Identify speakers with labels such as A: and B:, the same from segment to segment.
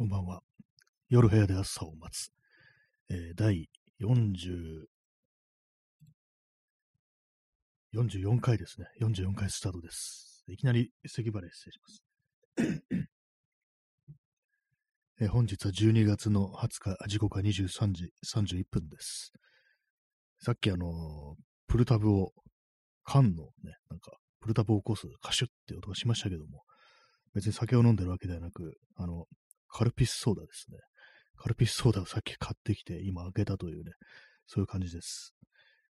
A: こんばんは。夜部屋で朝を待つ。えー、第40、44回ですね。44回スタートです。いきなり咳払い失礼します。えー、本日は12月の20日、時刻は23時31分です。さっきあのー、プルタブを、缶のね、なんか、プルタブを起こすカシュって音がしましたけども、別に酒を飲んでるわけではなく、あの、カルピスソーダですね。カルピスソーダをさっき買ってきて、今開けたというね、そういう感じです。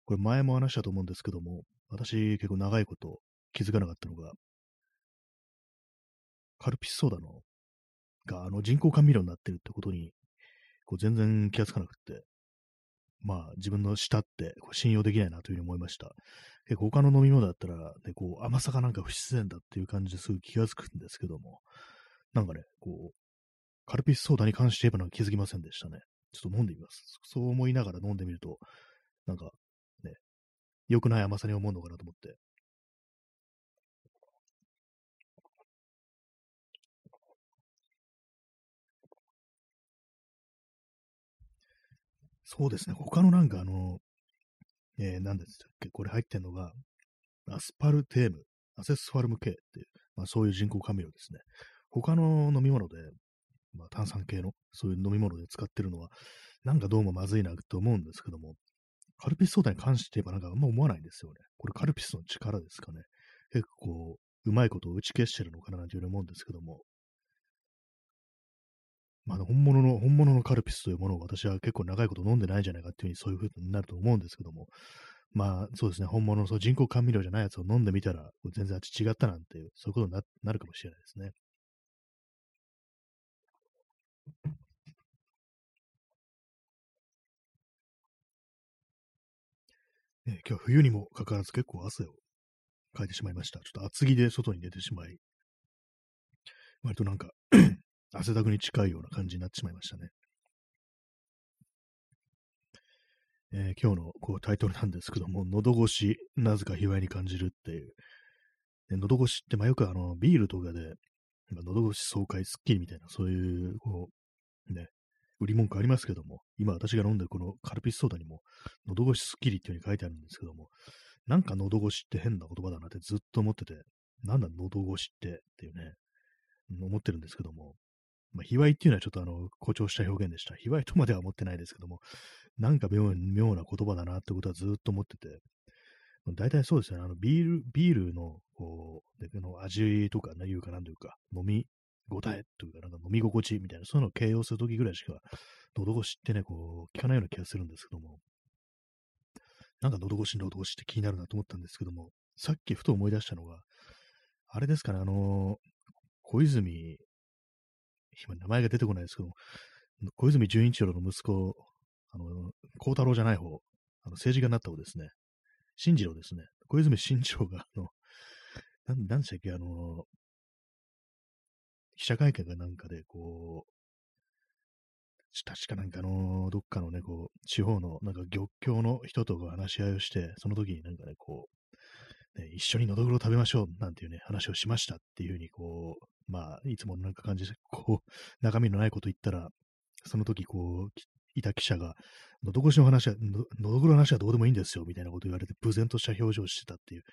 A: これ前も話したと思うんですけども、私結構長いこと気づかなかったのが、カルピスソーダの、があの人工甘味料になってるってことに、こう全然気がつかなくって、まあ自分の舌ってこう信用できないなというふうに思いました。結構他の飲み物だったら、ね、こう甘さがなんか不自然だっていう感じですぐ気がつくんですけども、なんかね、こう、カルピスソーダに関して言えばなんか気づきませんでしたね。ちょっと飲んでみます。そう思いながら飲んでみると、なんかね、良くない甘さに思うのかなと思って。そうですね。他のなんかあの、えー、何でしたっけ？これ入ってんのが、アスパルテーム、アセスファルム系っていう、まあそういう人工甘味料ですね。他の飲み物で、まあ、炭酸系のそういう飲み物で使ってるのは、なんかどうもまずいなと思うんですけども、カルピスソーダに関して言えばなんかあんま思わないんですよね。これカルピスの力ですかね。結構、うまいことを打ち消してるのかななんていうふうに思うんですけども。まあ、本物の、本物のカルピスというものを私は結構長いこと飲んでないんじゃないかっていうふうにそういうふうになると思うんですけども。まあ、そうですね。本物のそう人工甘味料じゃないやつを飲んでみたら、全然違ったなんていう、そういうことになるかもしれないですね。え、今日は冬にもかかわらず結構汗をかいてしまいました。ちょっと厚着で外に出てしまい、割となんか 汗だくに近いような感じになってしまいましたね。えー、今日のこうタイトルなんですけども、喉越し、なぜか卑猥に感じるっていう。で喉越しって、まあ、よくあの、ビールとかで、喉越し爽快、スッキリみたいな、そういう、こう、ね、売り文句ありますけども、今私が飲んでるこのカルピスソーダにも、喉越しスッキリっていう風に書いてあるんですけども、なんか喉越しって変な言葉だなってずっと思ってて、なんだ喉越しってっていうね、思ってるんですけども、まあ、卑猥っていうのはちょっとあの、誇張した表現でした。卑猥とまでは思ってないですけども、なんか妙妙な言葉だなってことはずっと思ってて、大体そうですよね。あの、ビール、ビールの、こう、の味とか、ね、いうかなんというか、飲み応えというか、なんか飲み心地みたいな、そういうのを形容するときぐらいしか、喉越しってね、こう、聞かないような気がするんですけども、なんか喉越し、喉越しって気になるなと思ったんですけども、さっきふと思い出したのが、あれですかね、あの小泉、今名前が出てこないですけども、小泉純一郎の息子、あの、孝太郎じゃない方、あの政治家になった方ですね。新次郎ですね。小泉進次郎が、あの、なん、なんでしたっけ、あの、記者会見がなんかで、こう、確かなんかの、どっかのね、こう、地方の、なんか漁協の人と話し合いをして、その時になんかね、こう、ね、一緒にのどぐろ食べましょう、なんていうね、話をしましたっていうふうに、こう、まあ、いつものなんか感じで、こう、中身のないこと言ったら、その時、こう、いた記者が、のど越しの話は、のどぐろの話はどうでもいいんですよ、みたいなこと言われて、無然とした表情をしてたっていう、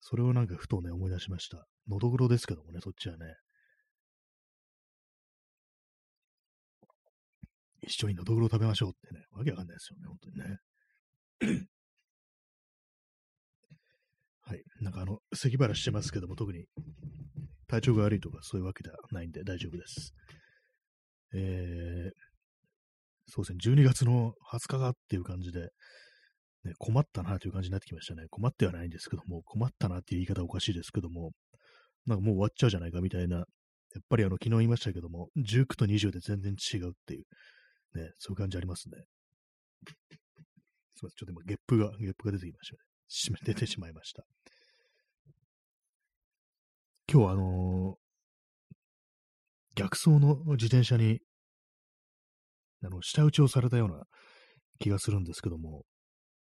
A: それをなんかふとね、思い出しました。のどぐろですけどもね、そっちはね。一緒にのどぐろ食べましょうってね、わけわかんないですよね、本当にね。はい。なんかあの、咳払してますけども、特に体調が悪いとかそういうわけではないんで大丈夫です。えー、そうですね、12月の20日がっていう感じで、ね、困ったなという感じになってきましたね。困ってはないんですけども、困ったなっていう言い方おかしいですけども、なんかもう終わっちゃうじゃないかみたいな、やっぱりあの、昨日言いましたけども、19と20で全然違うっていう、ね、そういう感じありますね。すみません、ちょっと今、ゲップが、ゲップが出てきましたね。出てしまいました。今日あのー、逆走の自転車にあの、下打ちをされたような気がするんですけども、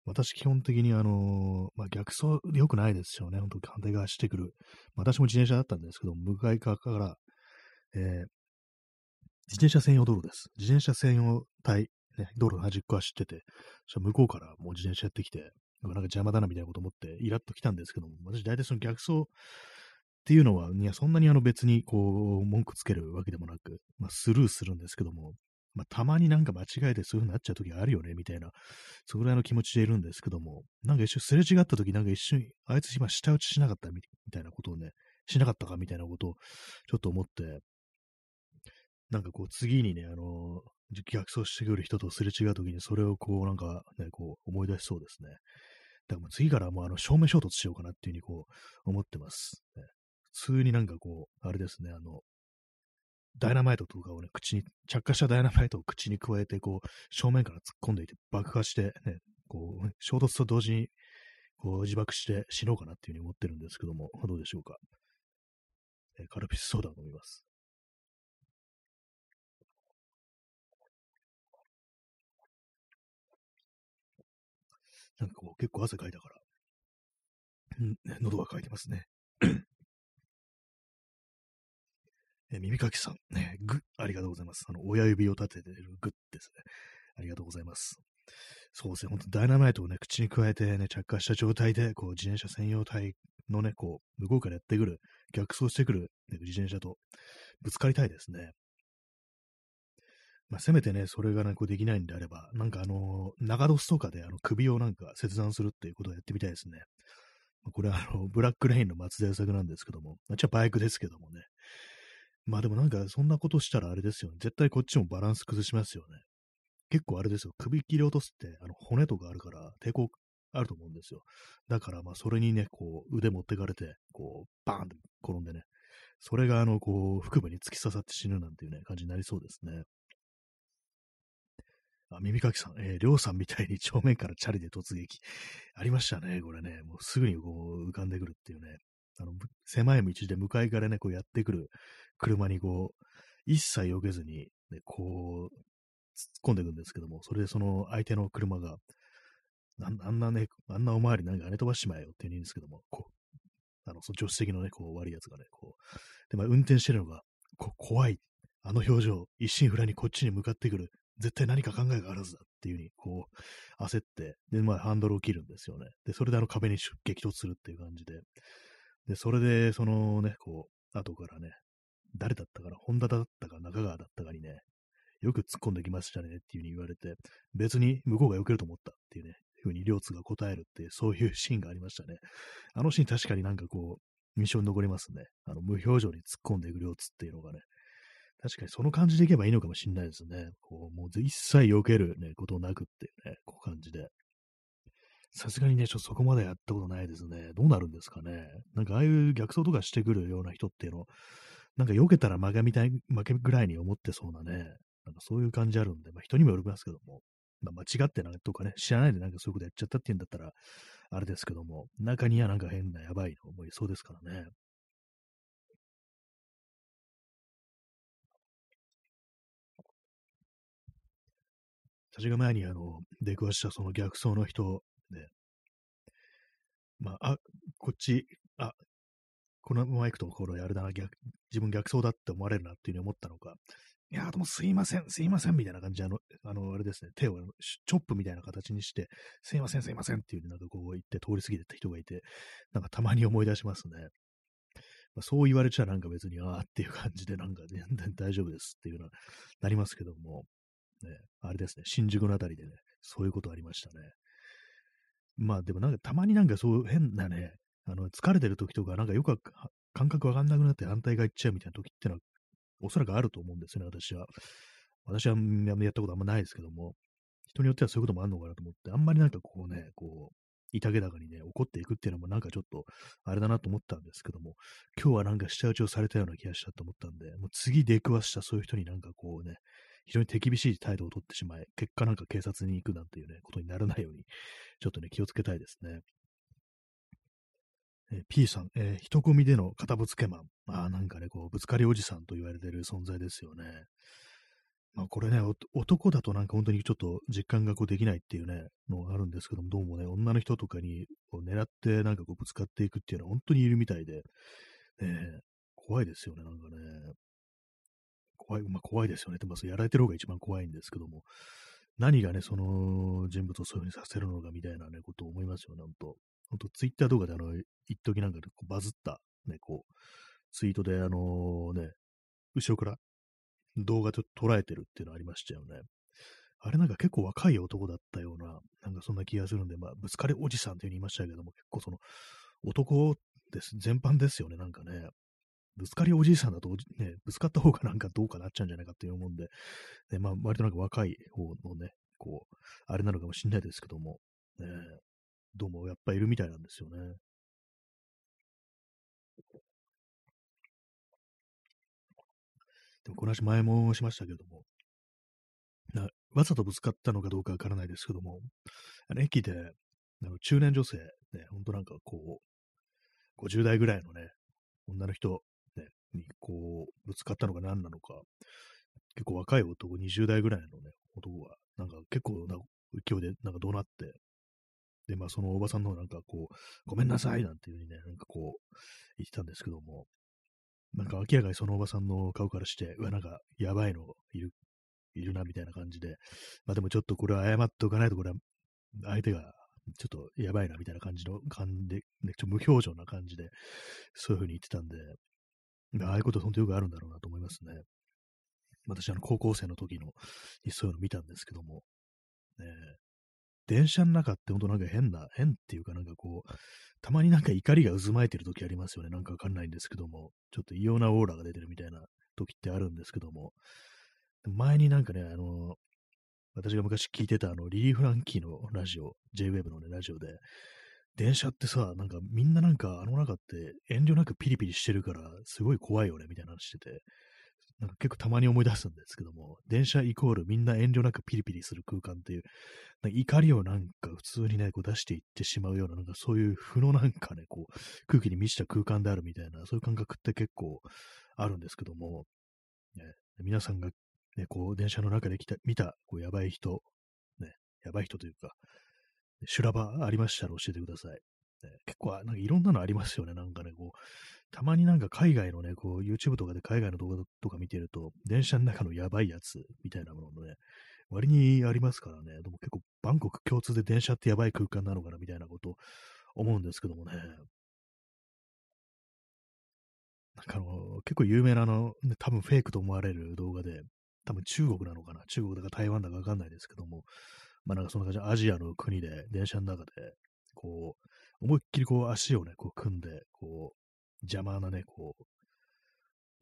A: 私基本的にあの、まあ、逆走で良くないですよね。本当反対側してくる。私も自転車だったんですけど、向かい側から、えー、自転車専用道路です。自転車専用帯、ね、道路の端っこ走ってて、向こうからもう自転車やってきて、なんか邪魔だなみたいなこと思って、イラッと来たんですけども、私大体その逆走っていうのは、いや、そんなにあの別にこう、文句つけるわけでもなく、まあ、スルーするんですけども、まあ、たまになんか間違えてそういう風になっちゃう時あるよね、みたいな、そぐらいの気持ちでいるんですけども、なんか一瞬すれ違った時なんか一瞬、あいつ今舌打ちしなかったみたいなことをね、しなかったかみたいなことをちょっと思って、なんかこう次にね、あの逆走してくる人とすれ違う時にそれをこうなんかね、こう思い出しそうですね。だからもう次からもうあの正面衝突しようかなっていうふうにこう思ってます。ね、普通になんかこう、あれですね、あの、ダイナマイトとかをね、口に、着火したダイナマイトを口に加えて、こう、正面から突っ込んでいて爆破して、ね、こう、衝突と同時に、こう、自爆して死のうかなっていうふうに思ってるんですけども、どうでしょうか。えカルピスソーダを飲みます。なんかこう、結構汗かいたから、うん、喉が渇いてますね。え耳かきさん、ね、グありがとうございます。あの、親指を立ててるグッですね。ありがとうございます。そうですね、本当ダイナマイトをね、口に加えてね、着火した状態で、こう、自転車専用体のね、こう、向こうからやってくる、逆走してくる、ね、自転車とぶつかりたいですね。まあ、せめてね、それがなんかできないんであれば、なんかあの、長ドスとかであの首をなんか切断するっていうことをやってみたいですね。これはあの、ブラックレインの松田優作なんですけども、あっちはバイクですけどもね。まあでもなんかそんなことしたらあれですよね。絶対こっちもバランス崩しますよね。結構あれですよ。首切り落とすって、あの、骨とかあるから抵抗あると思うんですよ。だからまあそれにね、こう、腕持ってかれて、こう、バーンって転んでね。それがあの、こう、腹部に突き刺さって死ぬなんていうね、感じになりそうですね。あ、耳かきさん、えー、りょうさんみたいに正面からチャリで突撃。ありましたね、これね。もうすぐにこう浮かんでくるっていうね。あの、狭い道で向かいからね、こうやってくる車にこう、一切避けずに、ね、こう、突っ込んでいくんですけども、それでその相手の車が、あんなね、あんなおまわりなんか跳ね飛ばしちまえよって言うんですけども、こう、あの、その助手席のね、こう悪いやつがね、こう、で、まあ、運転してるのが、こ怖い。あの表情、一心不乱にこっちに向かってくる。絶対何か考えがあるはずだっていうふうに、こう、焦って、で、まあ、ハンドルを切るんですよね。で、それであの壁に激突するっていう感じで、で、それで、そのね、こう、後からね、誰だったかな、ホンダだったか中川だったかにね、よく突っ込んできましたねっていう風に言われて、別に向こうが避けると思ったっていうね、ふうに両津が答えるっていう、そういうシーンがありましたね。あのシーン確かになんかこう、印象に残りますね。あの、無表情に突っ込んでいく両津っていうのがね。確かにその感じでいけばいいのかもしれないですね。こう、もう一切避けるね、ことなくっていうね、こう感じで。さすがにね、ちょっとそこまでやったことないですね。どうなるんですかね。なんかああいう逆走とかしてくるような人っていうの、なんか避けたら負けみたい、負けぐらいに思ってそうなね、なんかそういう感じあるんで、まあ人にもよりますけども、まあ間違ってなんとかね、知らないでなんかそういうことやっちゃったっていうんだったら、あれですけども、中にはなんか変なやばいのもいそうですからね。私が前にあの、出くわしたその逆走の人で、まあ、あ、こっち、あ、このまま行くと、これあれだな、逆、自分逆走だって思われるなっていうふうに思ったのか、いや、でもすいません、すいません、みたいな感じで、あの、あの、あれですね、手をチョップみたいな形にして、すいません、すいませんっていう、なんかこう言って通り過ぎてた人がいて、なんかたまに思い出しますね。まあ、そう言われちゃなんか別に、ああっていう感じで、なんか全然 大丈夫ですっていうのはなりますけども、ね、あれですね、新宿のあたりでね、そういうことありましたね。まあでもなんかたまになんかそう変なね、あの疲れてる時とかなんかよく感覚わかんなくなって反対側行っちゃうみたいな時ってのはおそらくあると思うんですよね、私は。私はやったことあんまないですけども、人によってはそういうこともあるのかなと思って、あんまりなんかこうね、こう、いたけ高にね、怒っていくっていうのもなんかちょっと、あれだなと思ったんですけども、今日はなんか下打ちをされたような気がしたと思ったんで、もう次出くわしたそういう人になんかこうね、非常に手厳しい態度をとってしまい、結果なんか警察に行くなんていうね、ことにならないように、ちょっとね、気をつけたいですね。えー、P さん、えー、人混みでの片ぶつけマン。まあなんかね、こう、ぶつかりおじさんと言われてる存在ですよね。まあこれね、男だとなんか本当にちょっと実感がこうできないっていうね、のがあるんですけども、どうもね、女の人とかにこう狙ってなんかこうぶつかっていくっていうのは本当にいるみたいで、ね、怖いですよね、なんかね。怖い、まあ怖いですよね。でも、やられてる方が一番怖いんですけども、何がね、その人物をそういうふうにさせるのかみたいなね、ことを思いますよね、本当本当ツイッター動画であの、一時なんかでこうバズった、ね、こう、ツイートであのね、後ろから動画ちょっと捉えてるっていうのありましたよね。あれなんか結構若い男だったような、なんかそんな気がするんで、まあ、ぶつかりおじさんっていうふうに言いましたけども、結構その、男です、全般ですよね、なんかね。ぶつかりおじいさんだと、ね、ぶつかった方がなんかどうかなっちゃうんじゃないかって思うんで、ね、まあ、割となんか若い方のね、こう、あれなのかもしれないですけども、ね、どうもやっぱいるみたいなんですよね。でもこの話前もしましたけども、なわざとぶつかったのかどうかわからないですけども、あの駅で、あの中年女性、ね、ほんとなんかこう、50代ぐらいのね、女の人、にこう、ぶつかったのが何なのか、結構若い男、20代ぐらいのね、男が、なんか結構な勢いでなんか怒鳴って、で、まあそのおばさんのなんかこう、ごめんなさいなんていう風にね、なんかこう、言ってたんですけども、なんか明らかにそのおばさんの顔からして、うわ、なんかやばいのいるいるな、みたいな感じで、まあでもちょっとこれは謝っておかないと、これは相手がちょっとやばいな、みたいな感じの感じで、ね、ちょ無表情な感じで、そういう風に言ってたんで、ああいうこと本当よくあるんだろうなと思いますね。私、あの、高校生の時の、そういうの見たんですけども、ね、電車の中って本当なんか変な、変っていうかなんかこう、たまになんか怒りが渦巻いてる時ありますよね。なんかわかんないんですけども、ちょっと異様なオーラが出てるみたいな時ってあるんですけども、前になんかね、あの、私が昔聞いてたあの、リリー・フランキーのラジオ、J-Wave のね、ラジオで、電車ってさ、なんかみんななんかあの中って遠慮なくピリピリしてるから、すごい怖いよね、みたいな話してて、なんか結構たまに思い出すんですけども、電車イコールみんな遠慮なくピリピリする空間っていう、なんか怒りをなんか普通にね、こう出していってしまうような、なんかそういう負のなんかね、こう、空気に満ちた空間であるみたいな、そういう感覚って結構あるんですけども、ね、皆さんがね、こう、電車の中で来た、見た、こう、やばい人、ね、やばい人というか、修羅場ありましたら教えてください。結構、なんかいろんなのありますよね、なんかね、こう、たまになんか海外のね、こう、YouTube とかで海外の動画とか見てると、電車の中のやばいやつみたいなものね、割にありますからね、でも結構、バンコク共通で電車ってやばい空間なのかな、みたいなこと思うんですけどもね。なんかあの、結構有名なあの、多分フェイクと思われる動画で、多分中国なのかな中国だか台湾だかわかんないですけども、まあなんかそんな感じアジアの国で電車の中で、こう、思いっきりこう足をね、こう組んで、こう、邪魔なね、こう、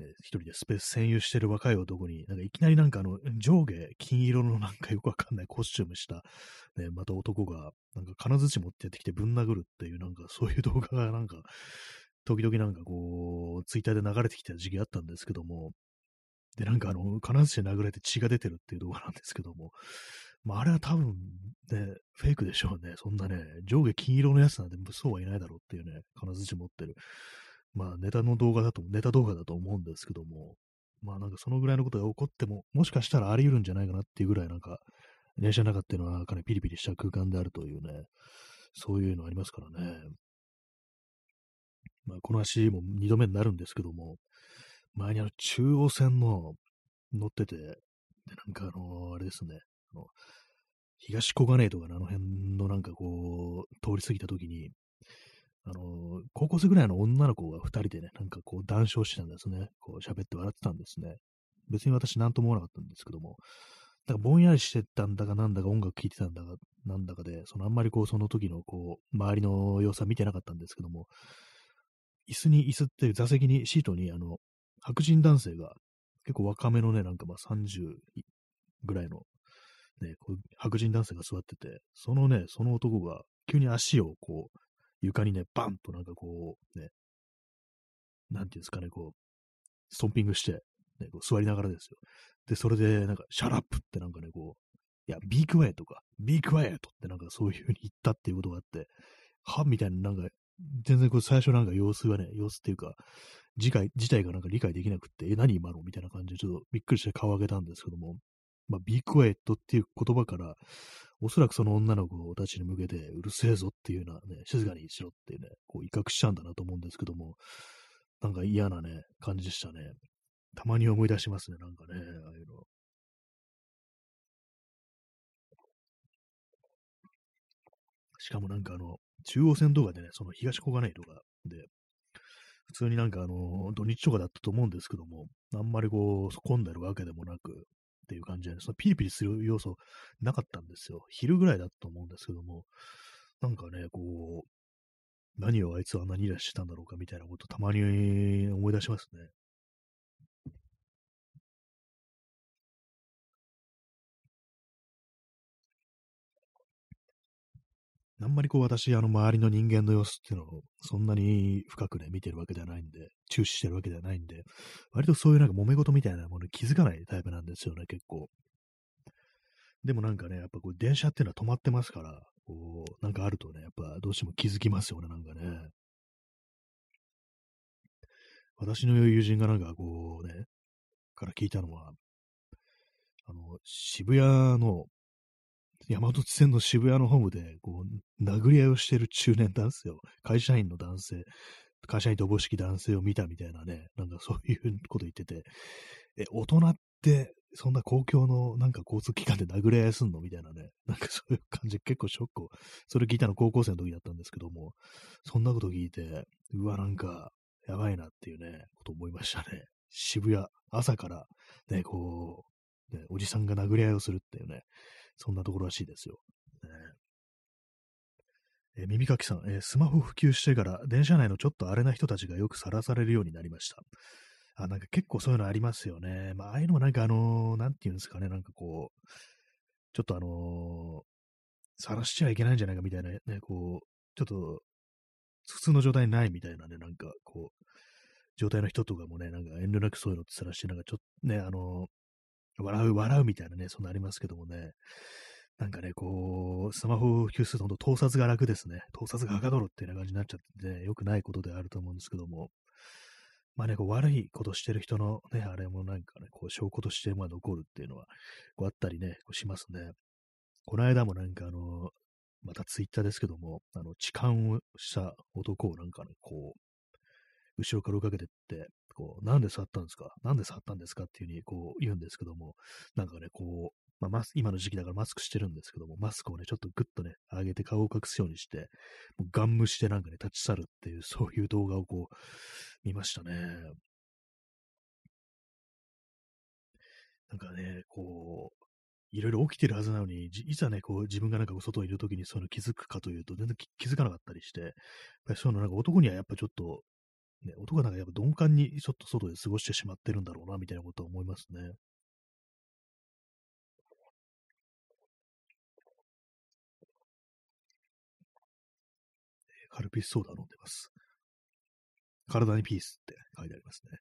A: ね、一人でスペース占有してる若い男に、なんかいきなりなんかあの、上下金色のなんかよくわかんないコスチュームした、ね、また男が、なんか金槌持ってやってきてぶん殴るっていう、なんかそういう動画がなんか、時々なんかこう、ツイッターで流れてきた時期あったんですけども、で、なんかあの、金槌で殴られて血が出てるっていう動画なんですけども、まあ、あれは多分ね、フェイクでしょうね。そんなね、上下金色のやつなんてそうはいないだろうっていうね、金槌持ってる。まあ、ネタの動画だと、ネタ動画だと思うんですけども、まあなんかそのぐらいのことが起こっても、もしかしたらあり得るんじゃないかなっていうぐらいなんか、電車の中っていうのはかなりピリピリした空間であるというね、そういうのありますからね。まあこの足も二度目になるんですけども、前にあの中央線の乗ってて、で、なんかあのー、あれですね、東小金井とかのあの辺のなんかこう、通り過ぎた時に、あの、高校生ぐらいの女の子が二人でね、なんかこう談笑してたんですね。こう喋って笑ってたんですね。別に私何とも思わなかったんですけども、なんかぼんやりしてたんだかなんだか音楽聴いてたんだかなんだかで、そのあんまりこうその時のこう、周りの様子は見てなかったんですけども、椅子に椅子っていう座席に、シートにあの、白人男性が、結構若めのね、なんかまあ30ぐらいの、ね、こう白人男性が座ってて、そのね、その男が急に足をこう、床にね、バンとなんかこう、ね、なんていうんですかね、こう、ストンピングして、ね、こう座りながらですよ。で、それで、なんか、 Shut up ってなんかね、こう、いや、 Be quie とか、 Be quiet ってなんかそういう風に言ったっていうことがあって、はみたいな、なんか、全然こう最初なんか様子がね、様子っていうか、事態、事態がなんか理解できなくって、え、何今のみたいな感じでちょっとびっくりして顔上げたんですけども、まあ、 Be quiet っていう言葉から、おそらくその女の子たちに向けて、うるせえぞっていうようなね、静かにしろっていうね、こう威嚇しちゃうんだなと思うんですけども、なんか嫌なね、感じでしたね。たまに思い出しますね、なんかね、ああいうの。しかもなんかあの、中央線とかでね、その東小金井とかで、普通になんかあの、土日とかだったと思うんですけども、あんまりこう、混んでるわけでもなく、っていう感じで、そのピリピリする要素なかったんですよ。昼ぐらいだと思うんですけども、なんかね、こう、何をあいつは何らしてたんだろうかみたいなことたまに思い出しますね。あんまりこう私、あの周りの人間の様子っていうのをそんなに深くね、見てるわけではないんで、注視してるわけではないんで、割とそういうなんか揉め事みたいなものに気づかないタイプなんですよね、結構。でもなんかね、やっぱこう電車っていうのは止まってますから、こう、なんかあるとね、やっぱどうしても気づきますよね、なんかね。私の友人がなんかこうね、から聞いたのは、あの、渋谷の山手線の渋谷のホームで、こう、殴り合いをしている中年男性を、会社員の男性、会社員とおぼしき男性を見たみたいなね、なんかそういうこと言ってて、え、大人って、そんな公共のなんか交通機関で殴り合いすんのみたいなね、なんかそういう感じ、結構ショックを、それ聞いたの高校生の時だったんですけども、そんなこと聞いて、うわ、なんか、やばいなっていうね、こと思いましたね。渋谷、朝から、ね、こう、ね、おじさんが殴り合いをするっていうね、そんなところらしいですよ。ねえー、耳かきさん、えー、スマホ普及してから電車内のちょっと荒れな人たちがよくさらされるようになりました。あ、なんか結構そういうのありますよね。まあ、ああいうのもなんかあのー、なんていうんですかね、なんかこう、ちょっとあのさらしちゃいけないんじゃないかみたいなね、こう、ちょっと、普通の状態にないみたいなね、なんかこう、状態の人とかもね、なんか遠慮なくそういうのってさらして、なんかちょっとね、あの笑う、笑うみたいなね、そんなありますけどもね、なんかね、こう、スマホを普及すると本当盗撮が楽ですね。盗撮がはかどるっていうような感じになっちゃってね、良くないことであると思うんですけども、まあね、こう悪いことしてる人のね、あれもなんかね、こう証拠としてまあ残るっていうのは、こうあったりね、こうしますね。この間もなんかあの、またツイッターですけども、あの、痴漢をした男をなんかね、こう、後ろから追いかけてって、こう、なんで触ったんですか？なんで触ったんですか？っていうふうにこう言うんですけども、なんかね、こう、まあ、マス今の時期だからマスクしてるんですけども、マスクをね、ちょっとグッとね、上げて顔を隠すようにして、もうガン無視してなんかね、立ち去るっていう、そういう動画をこう、見ましたね。なんかね、こう、いろいろ起きてるはずなのに、いざね、こう、自分がなんか外にいるときにそういうの気づくかというと、全然気づかなかったりして、やっぱりそういうのなんか男にはやっぱちょっとね、男がなんかやっぱ鈍感にちょっと外で過ごしてしまってるんだろうな、みたいなことは思いますね。カルピスソーダ飲んでます。体にピースって書いてありますね。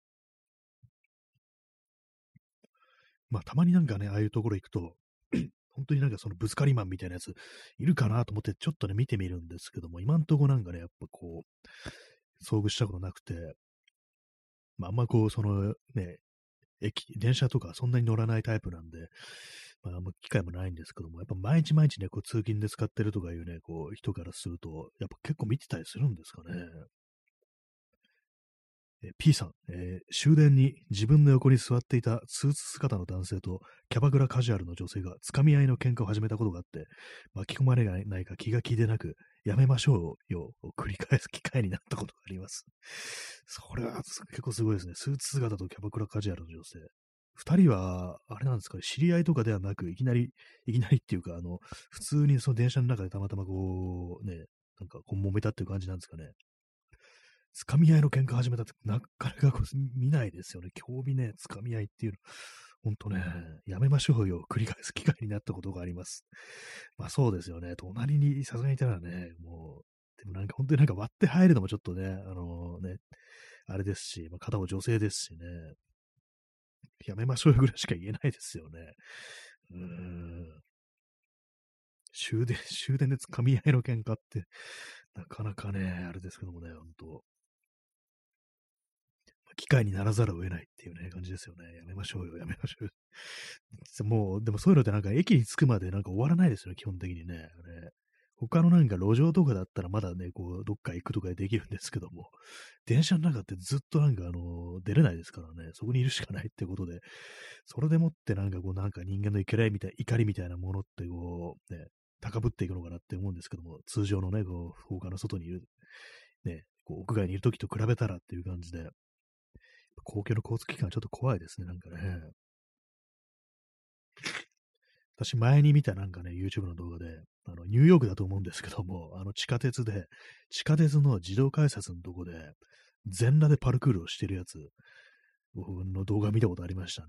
A: まあ、たまになんかね、ああいうところ行くと、本当になんかそのぶつかりマンみたいなやついるかなと思ってちょっとね、見てみるんですけども、今んとこなんかね、やっぱこう、遭遇したことなくて、まあ、あんまこう、そのね、駅、電車とかそんなに乗らないタイプなんで、まあ、あんま機会もないんですけども、やっぱ毎日毎日ね、こう通勤で使ってるとかいうね、こう人からすると、やっぱ結構見てたりするんですかね。え P さん、えー、終電に自分の横に座っていたスーツ姿の男性とキャバクラカジュアルの女性がつかみ合いの喧嘩を始めたことがあって、巻き込まれないか気が利いてなく、やめましょうよを繰り返す機会になったことがあります。それは結構すごいですね。スーツ姿とキャバクラカジュアルの女性。二人は、あれなんですか、知り合いとかではなく、いきなり、いきなりっていうか、あの、普通にその電車の中でたまたまこう、ね、なんかこう揉めたっていう感じなんですかね。つかみ合いの喧嘩始めたってなかなかこう見ないですよね。興味ね、つかみ合いっていうの。ほんとね、やめましょうよ。繰り返す機会になったことがあります。まあそうですよね。隣にさすがにいたらね、もう、でもなんか本当になんか割って入るのもちょっとね、あのね、あれですし、まあ、片も女性ですしね、やめましょうよぐらいしか言えないですよね。うーん。終電、終電でつかみ合いの喧嘩って、なかなかね、あれですけどもね、ほんと。機会にならざるを得ないっていうね、感じですよね。やめましょうよ、やめましょうよ。もう、でもそういうのってなんか駅に着くまでなんか終わらないですよね、基本的にね。あれ。他のなんか路上とかだったらまだね、こう、どっか行くとかできるんですけども、電車の中ってずっとなんかあの、出れないですからね、そこにいるしかないってことで、それでもってなんかこう、なんか人間の怒りみたい、怒りみたいなものってこう、ね、高ぶっていくのかなって思うんですけども、通常のね、こう、放課の外にいる、ね、こう屋外にいるときと比べたらっていう感じで、公共の交通機関ちょっと怖いですね、なんかね。私前に見たなんかね、YouTube の動画で、あの、ニューヨークだと思うんですけども、あの、地下鉄で、地下鉄の自動改札のとこで、全裸でパルクールをしてるやつ、の動画見たことありましたね。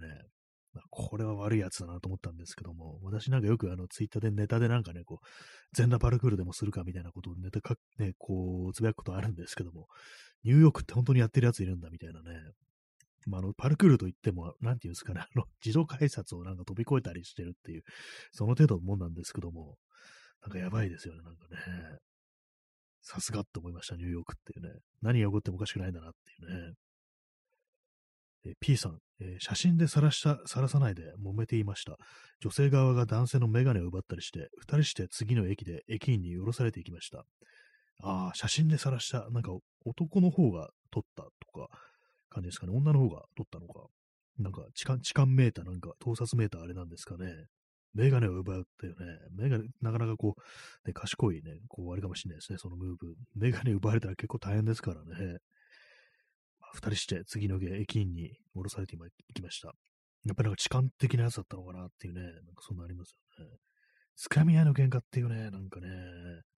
A: これは悪いやつだなと思ったんですけども、私なんかよくあのツイッターでネタでなんかね、こう、全裸パルクールでもするかみたいなことをネタか、ね、こう、つぶやくことあるんですけども、ニューヨークって本当にやってるやついるんだみたいなね。まあ、あの、パルクールといっても、なんていうんですかね、あの、自動改札をなんか飛び越えたりしてるっていう、その程度のもんなんですけども、なんかやばいですよね、なんかね。さすがって思いました、ニューヨークっていうね。何が起こってもおかしくないんだなっていうね。え P さん、えー、写真で晒した、晒さないで揉めていました。女性側が男性のメガネを奪ったりして、二人して次の駅で駅員に降ろされていきました。ああ、写真で晒した、なんか男の方が撮ったとか、感じですかね。女の方が撮ったのか。なんか痴漢、痴漢メーターなんか、盗撮メーターあれなんですかね。メガネを奪っていうね、メガネ、なかなかこう、ね、賢いね、こう、あれかもしれないですね、そのムーブ。メガネ奪われたら結構大変ですからね。二人して次の駅員に降ろされて今行きました。やっぱりなんか痴漢的なやつだったのかなっていうね、なんかそんなありますよね。つかみ合いの喧嘩っていうね、なんかね、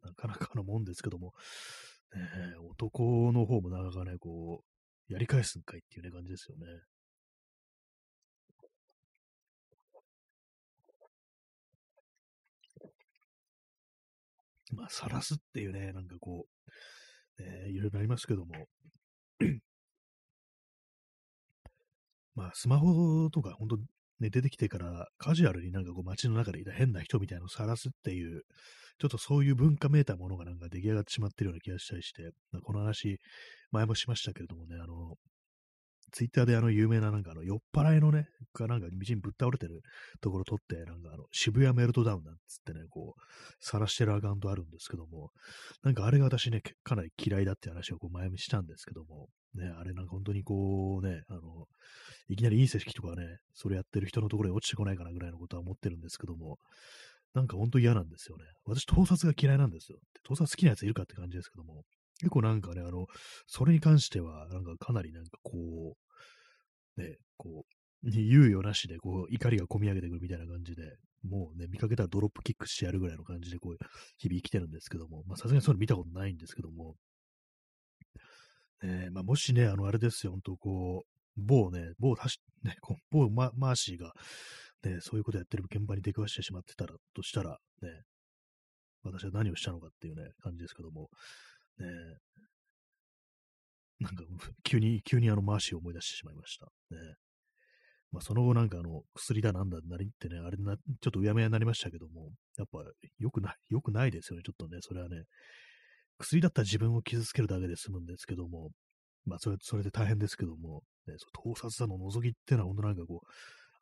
A: なかなかのもんですけども、ね、男の方もなかなかね、こう、やり返すんかいっていうね、感じですよね。まあ、晒すっていうね、なんかこう、えー、いろいろありますけども、まあ、スマホとか、本当ね、出てきてからカジュアルになんかこう街の中でいた変な人みたいなのを晒すっていう、ちょっとそういう文化めいたものがなんか出来上がってしまってるような気がしたりして、この話、前もしましたけれどもね、あの、ツイッターであの有名ななんかあの酔っ払いのね、がなんか道にぶっ倒れてるところ撮って、なんかあの渋谷メルトダウンなんつってね、こう、晒してるアカウントあるんですけども、なんかあれが私ね、かなり嫌いだって話をこう前にしたんですけども、ね、あれなんか本当にこうね、あの、いきなりいい成績とかね、それやってる人のところに落ちてこないかなぐらいのことは思ってるんですけども、なんか本当嫌なんですよね。私、盗撮が嫌いなんですよ。盗撮好きなやついるかって感じですけども、結構なんかね、あの、それに関しては、なんかかなりなんかこう、ね、こう、猶予なしで、こう、怒りが込み上げてくるみたいな感じで、もうね、見かけたらドロップキックしてやるぐらいの感じで、こう、日々生きてるんですけども、まあ、さすがにそういうの見たことないんですけども、えー、まあ、もしね、あの、あれですよ、本当こう、某ね、某たし、ね、某マーシーが、ね、そういうことやってる現場に出くわしてしまってたら、としたら、ね、私は何をしたのかっていうね、感じですけども、ね、なんか、急に、急にあのマーシーを思い出してしまいました。ね。まあ、その後なんかあの、薬だなんだなりってね、あれな、ちょっとうやめやになりましたけども、やっぱ良くない、良くないですよね、ちょっとね、それはね。薬だったら自分を傷つけるだけで済むんですけども、まあ、それ、それで大変ですけども、ね、盗撮だの覗きってのは、本当なんかこう、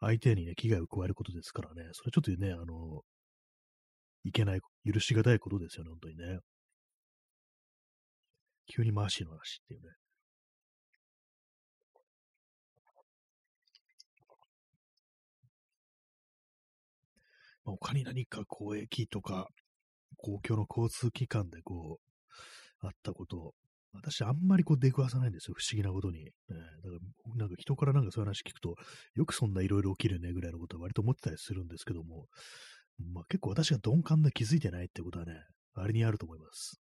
A: 相手にね、危害を加えることですからね、それちょっとね、あの、いけない、許しがたいことですよね、本当にね。急にマーシーの話っていうね。まあ、他に何か公益とか、公共の交通機関でこう、あったこと私、あんまりこう出くわさないんですよ、不思議なことに。ね、だからなんか人からなんかそういう話聞くと、よくそんないろいろ起きるねぐらいのことは割と思ってたりするんですけども、まあ、結構私が鈍感で気づいてないってことはね、あれにあると思います。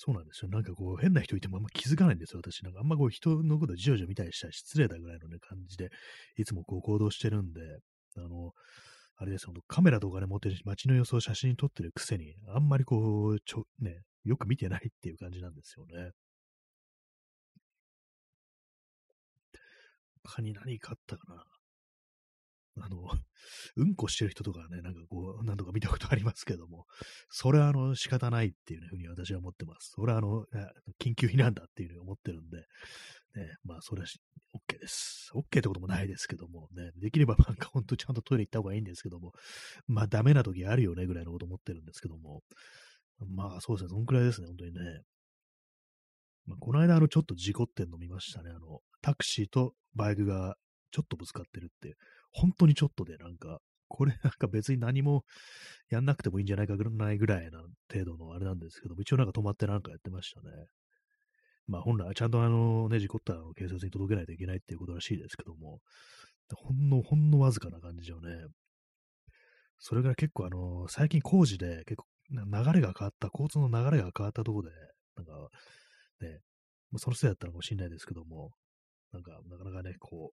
A: そうなんですよ。なんかこう、変な人いてもあんま気づかないんですよ、私。なんかあんまこう、人のことじわじわ見たりしたら失礼だぐらいのね、感じで、いつもこう行動してるんで、あの、あれですよ、カメラとかね、持ってるし街の様子を写真撮ってるくせに、あんまりこう、ちょ、ね、よく見てないっていう感じなんですよね。他に何かあったかな。あの、うんこしてる人とかね、なんかこう、何度か見たことありますけども、それはあの、仕方ないっていうふうに私は思ってます。それはあの、緊急避難だっていうふうに思ってるんで、ね、まあ、それは OK です。OK ってこともないですけども、ね、できればなんか本当ちゃんとトイレ行った方がいいんですけども、まあ、ダメな時あるよね、ぐらいのこと思ってるんですけども、まあ、そうですね、そんくらいですね、本当にね。まあ、この間、あの、ちょっと事故ってんの見ましたね。あの、タクシーとバイクがちょっとぶつかってるって、本当にちょっとで、なんか、これなんか別に何もやんなくてもいいんじゃないかぐらいな程度のあれなんですけども、一応なんか止まってなんかやってましたね。まあ本来ちゃんとあのね、事故ったのを警察に届けないといけないっていうことらしいですけども、ほんの、ほんのわずかな感じよね。それから結構あの、最近工事で結構流れが変わった、交通の流れが変わったところで、なんかね、そのせいだったのかもしれないですけども、なんかなかなかね、こ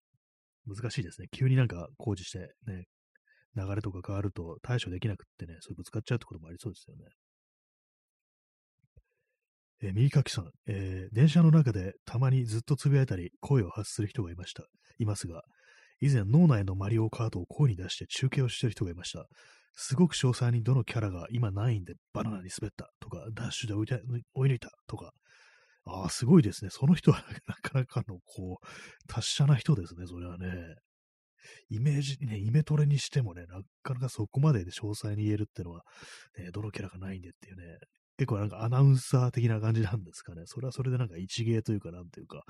A: う、難しいですね。急になんか工事してね、流れとか変わると対処できなくってね、それぶつかっちゃうってこともありそうですよね。えー、右かきさん、えー、電車の中でたまにずっとつぶやいたり声を発する人がいました。いますが、以前脳内のマリオカートを声に出して中継をしている人がいました。すごく詳細にどのキャラが今ないんでバナナに滑ったとか、ダッシュで追い抜いたとか、ああ、すごいですね。その人は なかなかの、こう、達者な人ですね、それはね。イメージ、ね、イメトレにしてもね、なかなかそこまでで詳細に言えるってのは、ね、どのキャラがないんでっていうね、結構なんかアナウンサー的な感じなんですかね。それはそれでなんか一芸というかなんていうか、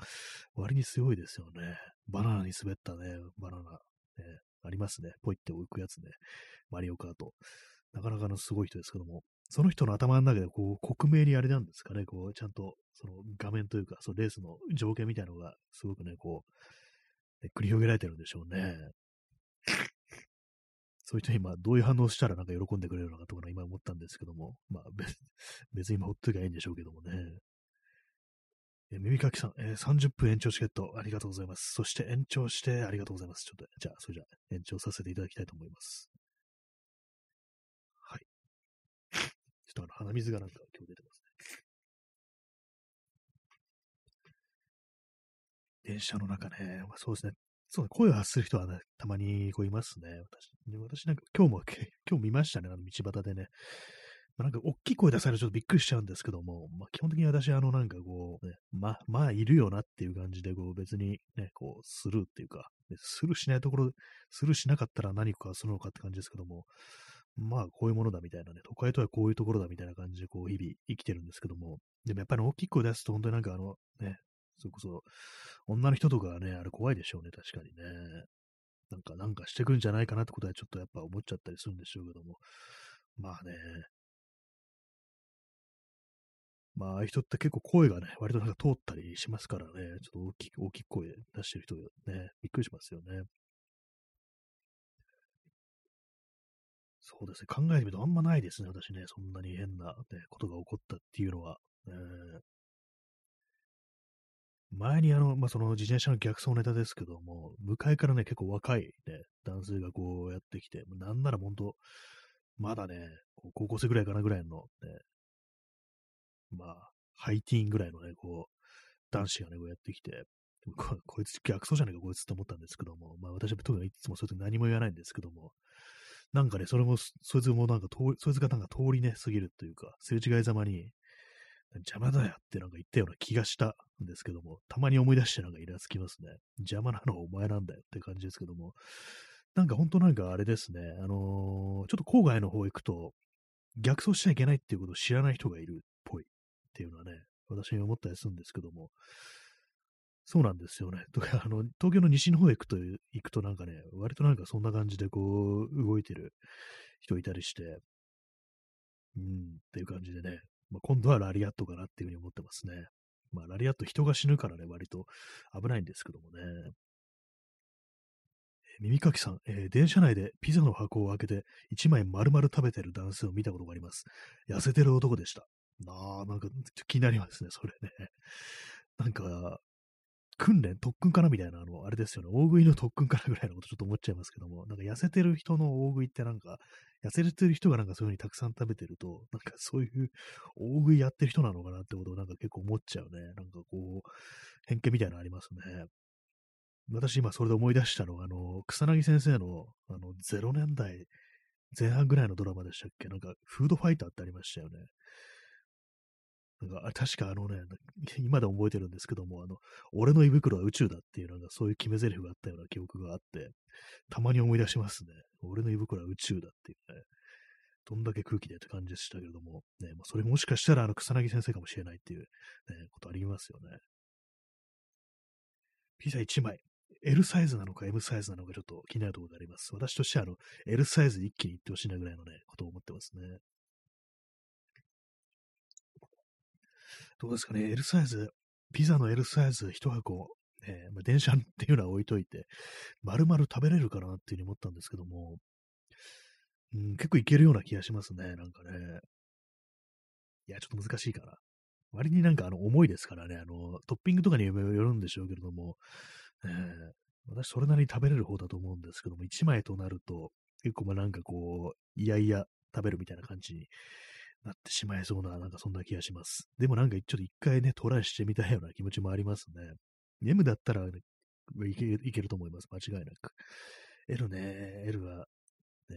A: 割に強いですよね。バナナに滑ったね、バナナ、ね、ありますね。ポイって置くやつね。マリオカート。なかなかのすごい人ですけども、その人の頭の中でこう、克明にあれなんですかね、こう、ちゃんと、その画面というか、そのレースの条件みたいなのが、すごくね、こう、ね、繰り広げられてるんでしょうね。そういう人に今どういう反応したらなんか喜んでくれるのかとか今思ったんですけども、まあ 別別に今ほっときゃいいんでしょうけどもね。え耳かきさん、えー、30分延長チケットありがとうございます。そして延長してありがとうございます。ちょっと、じゃあ、それじゃあ延長させていただきたいと思います。はい。ちょっとあの鼻水がなんか今日出てますね。電車の中ね、まあ、そうですね。そう、声を発する人はね、たまにこういますね。私、私なんか今日も、今日見ましたね、あの道端でね。まあ、なんか大きい声出されるとちょっとびっくりしちゃうんですけども、まあ、基本的に私、あのなんかこう、ね、ま、まあいるよなっていう感じで、こう別にね、こうスルーっていうか、スルーしないところ、スルーしなかったら何かするのかって感じですけども、まあこういうものだみたいなね、都会とはこういうところだみたいな感じでこう日々生きてるんですけども、でもやっぱり大きい声出すと本当になんかあのね、それこそ、女の人とかはね、あれ怖いでしょうね、確かにね。なんか、なんかしてくるんじゃないかなってことはちょっとやっぱ思っちゃったりするんでしょうけども。まあね。まあ、ああいう人って結構声がね、割となんか通ったりしますからね、ちょっと大きい、大きい声出してる人ね、びっくりしますよね。そうですね、考えてみるとあんまないですね、私ね、そんなに変な、ね、ことが起こったっていうのは。えー前にあの、まあ、その自転車の逆走ネタですけども、向かいからね、結構若いね、男性がこうやってきて、なんなら本当、まだね、高校生ぐらいかなぐらいのね、まあ、ハイティーンぐらいのね、こう、男子がね、こうやってきて、ここいつ逆走じゃねえか、こいつって思ったんですけども、まあ私は特にいつもそういう時何も言わないんですけども、なんかね、それも、そいつもなんか通り、そいつがなんか通りね、過ぎるというか、すれ違いざまに、邪魔だよってなんか言ったような気がしたんですけども、たまに思い出してなんかイラつきますね。邪魔なのはお前なんだよって感じですけども、なんか本当なんかあれですね、あのー、ちょっと郊外の方行くと、逆走しちゃいけないっていうことを知らない人がいるっぽいっていうのはね、私に思ったりするんですけども、そうなんですよね。とか、あの、東京の西の方へ行くと、行くとなんかね、割となんかそんな感じでこう、動いてる人いたりして、うん、っていう感じでね、まあ、今度はラリアットかなっていうふうに思ってますね。まあ、ラリアット人が死ぬからね、割と危ないんですけどもね。耳かきさん、えー、電車内でピザの箱を開けて1枚丸々食べてる男性を見たことがあります。痩せてる男でした。ああ、なんか気になりますね、それね。なんか、訓練、特訓かなみたいな、あの、あれですよね、大食いの特訓かなぐらいのことちょっと思っちゃいますけども、なんか痩せてる人の大食いってなんか、痩せてる人がなんかそういう風にたくさん食べてると、なんかそういう大食いやってる人なのかなってことをなんか結構思っちゃうね。なんかこう、偏見みたいなのありますね。私今それで思い出したのは、あの、草薙先生の、あの、0年代前半ぐらいのドラマでしたっけ？なんか、フードファイターってありましたよね。なんか、確かあのね、今でも覚えてるんですけども、あの、俺の胃袋は宇宙だっていう、なんかそういう決め台詞があったような記憶があって、たまに思い出しますね。俺の胃袋は宇宙だっていうね。どんだけ空気でって感じでしたけれども、ね、まあ、それもしかしたらあの草薙先生かもしれないっていう、ね、ことありますよね。ピザ1枚。L サイズなのか M サイズなのかちょっと気になるところであります。私としてはあの L サイズ一気にいってほしいなぐらいのね、ことを思ってますね。どうですかね、L サイズ、ピザの L サイズ1箱、えまあ、電車っていうのは置いといて、丸々食べれるかなっていうふうに思ったんですけども、うん、結構いけるような気がしますね、なんかね。いや、ちょっと難しいかな。割になんかあの重いですからね、あの、トッピングとかによるんでしょうけれども、えー、私それなりに食べれる方だと思うんですけども、1枚となると、結構まあなんかこう、いやいや食べるみたいな感じになってしまいそうな、なんかそんな気がします。でもなんかちょっと一回ね、トライしてみたいような気持ちもありますね。M だったら、ね、いけいけると思います。間違いなく。L ね、L は、ね、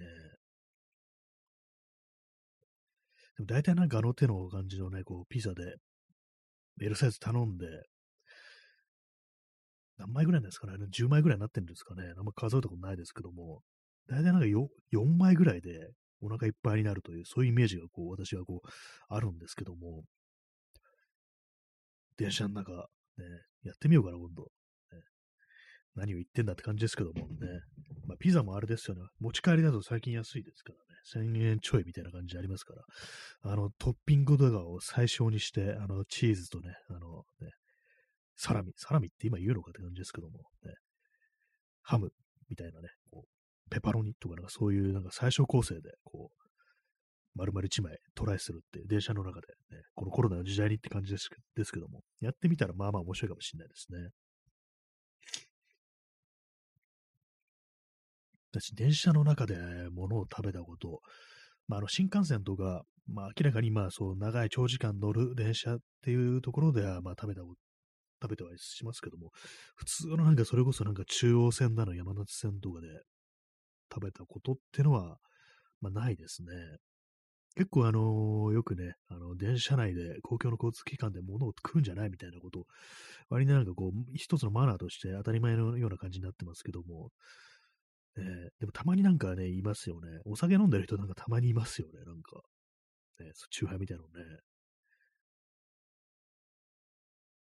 A: でも大体なんかあの手の感じのね、こう、ピザで、L サイズ頼んで、何枚ぐらいですかね ?10 枚ぐらいになってるんですかね？あんま数えたことないですけども、大体なんか 4, 4枚ぐらいでお腹いっぱいになるという、そういうイメージがこう、私はこう、あるんですけども、電車の中、ね、やってみようかな、今度。ね、何を言ってんだって感じですけどもね。まあ、ピザもあれですよね。持ち帰りだと最近安いですからね。1000円ちょいみたいな感じありますから、あの、トッピングとかを最小にして、あの、チーズとね、あの、ね、サラミ、サラミって今言うのかって感じですけども、ね、ハムみたいなね、ペパロニとかなんかそういうなんか最小構成で、こう、丸々1枚トライするって電車の中で、ね、このコロナの時代にって感じですですけども、やってみたらまあまあ面白いかもしれないですね。私、電車の中で物を食べたこと、まあ、あの新幹線とか、まあ、明らかにまあそう長い長時間乗る電車っていうところでは、まあ、食べたこと食べてはしますけども、普通のなんかそれこそなんか中央線だの山手線とかで食べたことってのは、まあ、ないですね。結構あのー、よくね、あの、電車内で公共の交通機関で物を食うんじゃないみたいなこと、割になんかこう、一つのマナーとして当たり前のような感じになってますけども、えー、でもたまになんかね、いますよね。お酒飲んでる人なんかたまにいますよね、なんか。ね、チューハイみたいなのね。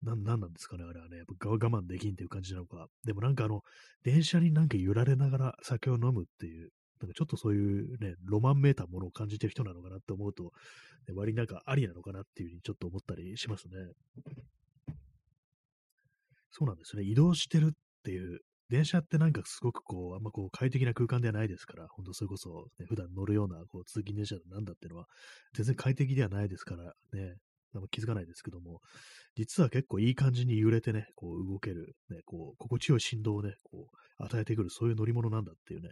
A: な、なんなんですかね、あれはね。やっぱ我慢できんっていう感じなのか。でもなんかあの、電車になんか揺られながら酒を飲むっていう、なんかちょっとそういうね、ロマンめいたものを感じてる人なのかなって思うと、ね、割になんかありなのかなっていうふうにちょっと思ったりしますね。そうなんですね。移動してるっていう電車ってなんかすごくこう、あんまこう快適な空間ではないですから、本当それこそ、ね、普段乗るようなこう通勤電車なんだっていうのは、全然快適ではないですからね、あんま気づかないですけども、実は結構いい感じに揺れてね、こう動ける、ね、こう、心地よい振動をね、こう、与えてくる、そういう乗り物なんだっていうね、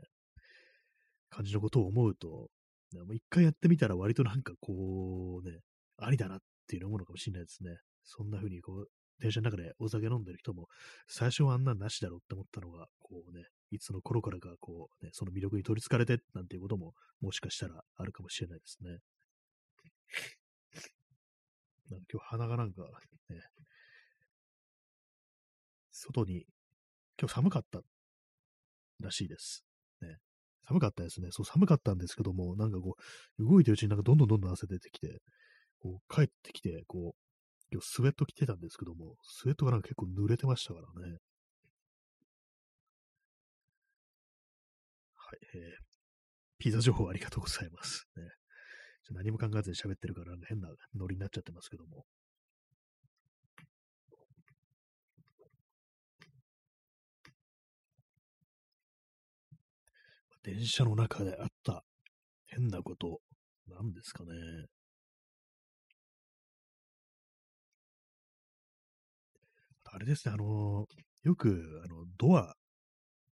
A: 感じのことを思うと、一回やってみたら割となんかこうね、ありだなっていうの思うのかもしれないですね。そんな風にこう、電車の中でお酒飲んでる人も、最初はあんなんなしだろうって思ったのが、こうね、いつの頃からか、こう、ね、その魅力に取り憑かれて、なんていうことも、もしかしたらあるかもしれないですね。なんか今日鼻がなんか、ね、外に、今日寒かったらしいです。ね。寒かったですね。そう、寒かったんですけども、なんかこう、動いてるうちになんかどんどんどんどん汗出てきて、こう、帰ってきて、こう、今日スウェット着てたんですけども、スウェットがなんか結構濡れてましたからね。はい、えー、ピザ情報ありがとうございます。ね、何も考えずに喋ってるから、変なノリになっちゃってますけども。電車の中であった変なこと、何ですかね。あれですね、あの、よく、あの、ドア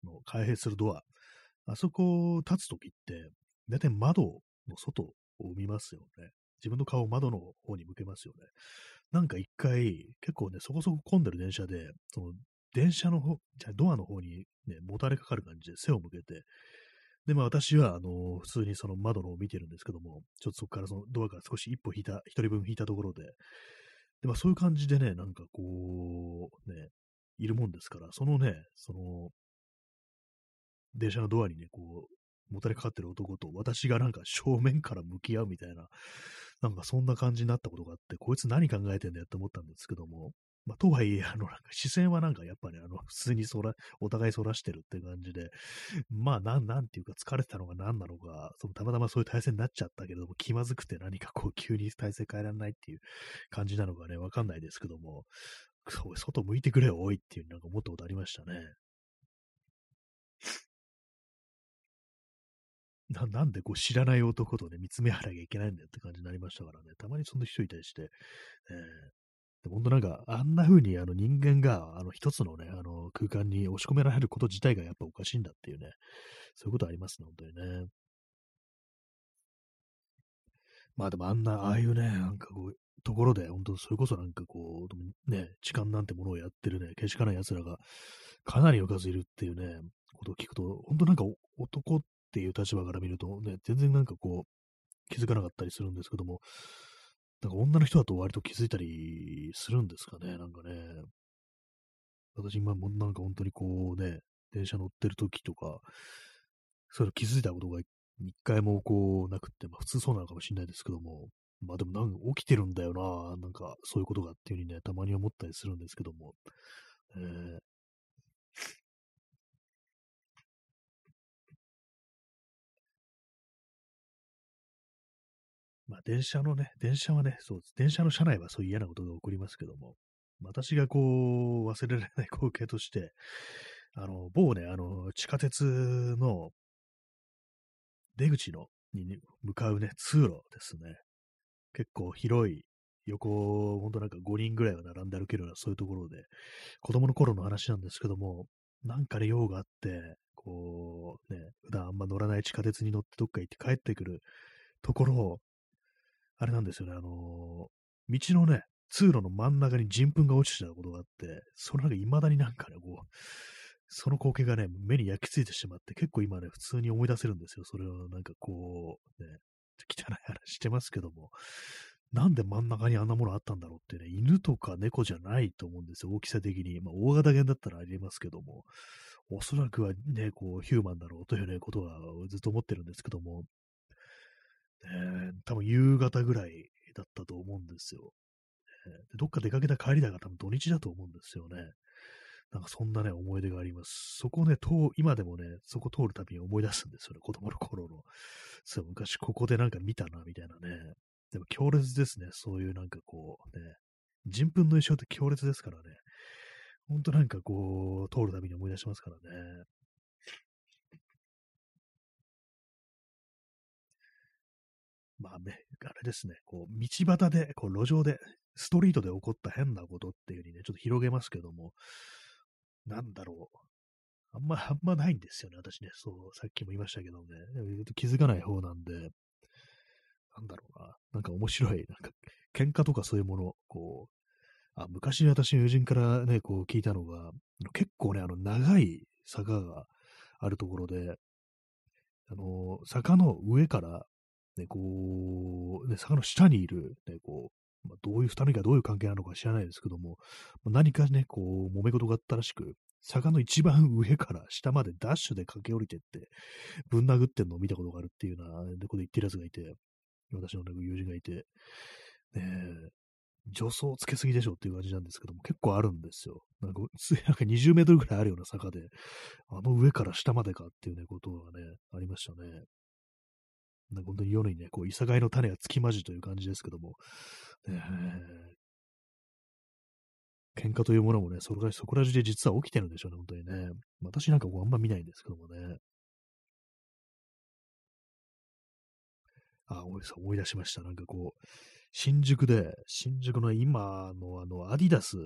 A: の、開閉するドア、あそこを立つときって、大体窓の外を見ますよね。自分の顔を窓の方に向けますよね。なんか一回、結構ね、そこそこ混んでる電車で、その、電車の方、じゃドアの方にね、もたれかかる感じで背を向けて、で、まあ私は、あの、普通にその窓の方を見てるんですけども、ちょっとそこからそのドアから少し一歩引いた、一人分引いたところで、で、まあそういう感じでね、なんかこう、ね、いるもんですから、そのね、その、電車のドアにね、こう、もたれかかってる男と私がなんか正面から向き合うみたいな、なんかそんな感じになったことがあって、こいつ何考えてんだよって思ったんですけども、まあ、とはいえ、あの、なんか視線はなんかやっぱり、あの、普通にそら、お互いそらしてるって感じで、まあ、なん、なんていうか疲れてたのが何なのか、そのたまたまそういう体勢になっちゃったけれども、気まずくて何かこう、急に体勢変えられないっていう感じなのかね、わかんないですけども、そう、外向いてくれよ、おいっていうなんか思ったことありましたね。ななんでこう知らない男とね、見つめ合わなきゃいけないんだよって感じになりましたからね、たまにそんな人いたりして、えー、本当なんか、あんな風にあの人間があの一つのね、あの空間に押し込められること自体がやっぱおかしいんだっていうね、そういうことありますね、本当にね。まあでもあんな、ああいうね、なんかこう、ところで、本当それこそなんかこう、ね、痴漢なんてものをやってるね、けしからん奴らがかなりの数いるっていうね、ことを聞くと、本当なんか男っていう立場から見るとね、全然なんかこう、気づかなかったりするんですけども、なんか女の人だと割と気づいたりするんですかね、なんかね。私今もなんか本当にこうね、電車乗ってる時とか、それ気づいたことが一回もこうなくって、まあ普通そうなのかもしれないですけども、まあでもなんか起きてるんだよな、なんかそういうことがっていうふうにね、たまに思ったりするんですけども、えー、まあ、電車のね、電車はね、そうです。電車の車内はそういう嫌なことが起こりますけども、私がこう、忘れられない光景として、あの、某ね、あの、地下鉄の出口のに向かうね、通路ですね。結構広い、横、ほんとなんか5人ぐらいは並んで歩けるようなそういうところで、子供の頃の話なんですけども、なんかね、用があって、こう、ね、普段あんま乗らない地下鉄に乗ってどっか行って帰ってくるところを、あれなんですよね、あのー、道のね、通路の真ん中に人糞が落ちてたことがあって、そのなんか未だになんかね、こう、その光景がね、目に焼き付いてしまって、結構今ね、普通に思い出せるんですよ。それをなんかこう、ね、汚い話してますけども、なんで真ん中にあんなものあったんだろうってね、犬とか猫じゃないと思うんですよ、大きさ的に。まあ、大型犬だったらありえますけども、おそらくはね、こう、ヒューマンだろうというね、ことはずっと思ってるんですけども、えー、多分夕方ぐらいだったと思うんですよ。えー、どっか出かけた帰りだが多分土日だと思うんですよね。なんかそんなね、思い出があります。そこね、今でもね、そこ通るたびに思い出すんですよね、子供の頃の。そう、昔ここでなんか見たな、みたいなね。でも強烈ですね、そういうなんかこう、ね、人糞の衣装って強烈ですからね。ほんとなんかこう、通るたびに思い出しますからね。まあね、あれですね、こう、道端で、こう、路上で、ストリートで起こった変なことっていう風にね、ちょっと広げますけども、なんだろう。あんま、あんまないんですよね、私ね。そう、さっきも言いましたけどね。気づかない方なんで、なんだろうな。なんか面白い、なんか、喧嘩とかそういうもの、こう、あ、昔私の友人からね、こう聞いたのが、結構ね、あの、長い坂があるところで、あの、坂の上からね、こう、ね、坂の下にいる、ね、こう、まあ、どういう二人がどういう関係なのか知らないですけども、まあ、何かね、こう、揉め事があったらしく、坂の一番上から下までダッシュで駆け下りてって、ぶん殴ってんのを見たことがあるっていうようなこと言ってる奴がいて、私の、ね、友人がいて、ね助走つけすぎでしょっていう感じなんですけども、結構あるんですよ。なんか、なんか20メートルぐらいあるような坂で、あの上から下までかっていうね、ことがね、ありましたね。なんか本当に夜にね、こう、いさがいの種がつきまじという感じですけども、えー、喧嘩というものもね、そこらそこら中で実は起きてるんでしょうね、本当にね。私なんかこうあんま見ないんですけどもね。あ、思い出しました。なんかこう、新宿で、新宿の今のあの、アディダス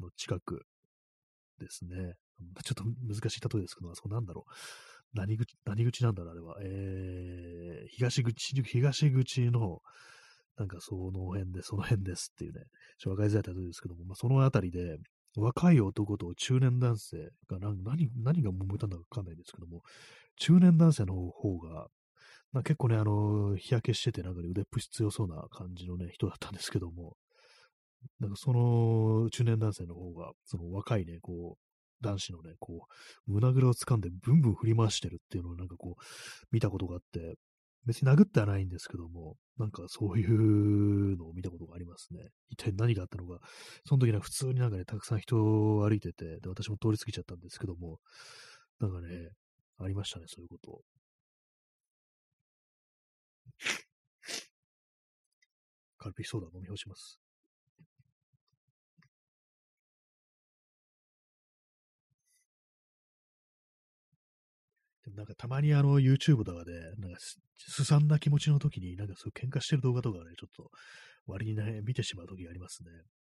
A: の近くですね。ちょっと難しい例えですけど、あそこなんだろう。何口、何口なんだろう、あれは。えー、東口、東口の、なんかその辺で、その辺ですっていうね、ちょっと分かりづらい例えですけども、まあ、そのあたりで、若い男と中年男性が何、何、何が揉めたんだかわかんないんですけども、中年男性の方が、ま、結構ね、あの、日焼けしてて、なんか、ね、腕っぷし強そうな感じのね、人だったんですけども、なんかその中年男性の方が、その若いね、こう、男子のね、こう、胸ぐらを掴んでブンブン振り回してるっていうのをなんかこう、見たことがあって、別に殴ってはないんですけども、なんかそういうのを見たことがありますね。一体何があったのか、その時は普通になんかね、たくさん人を歩いてて、で、私も通り過ぎちゃったんですけども、なんかね、ありましたね、そういうこと。カルピスソーダ飲み干します。なんかたまにあの YouTube とかで、なんかすさんだ気持ちの時に、なんかそうい喧嘩してる動画とかね、ちょっと割にね、見てしまう時がありますね。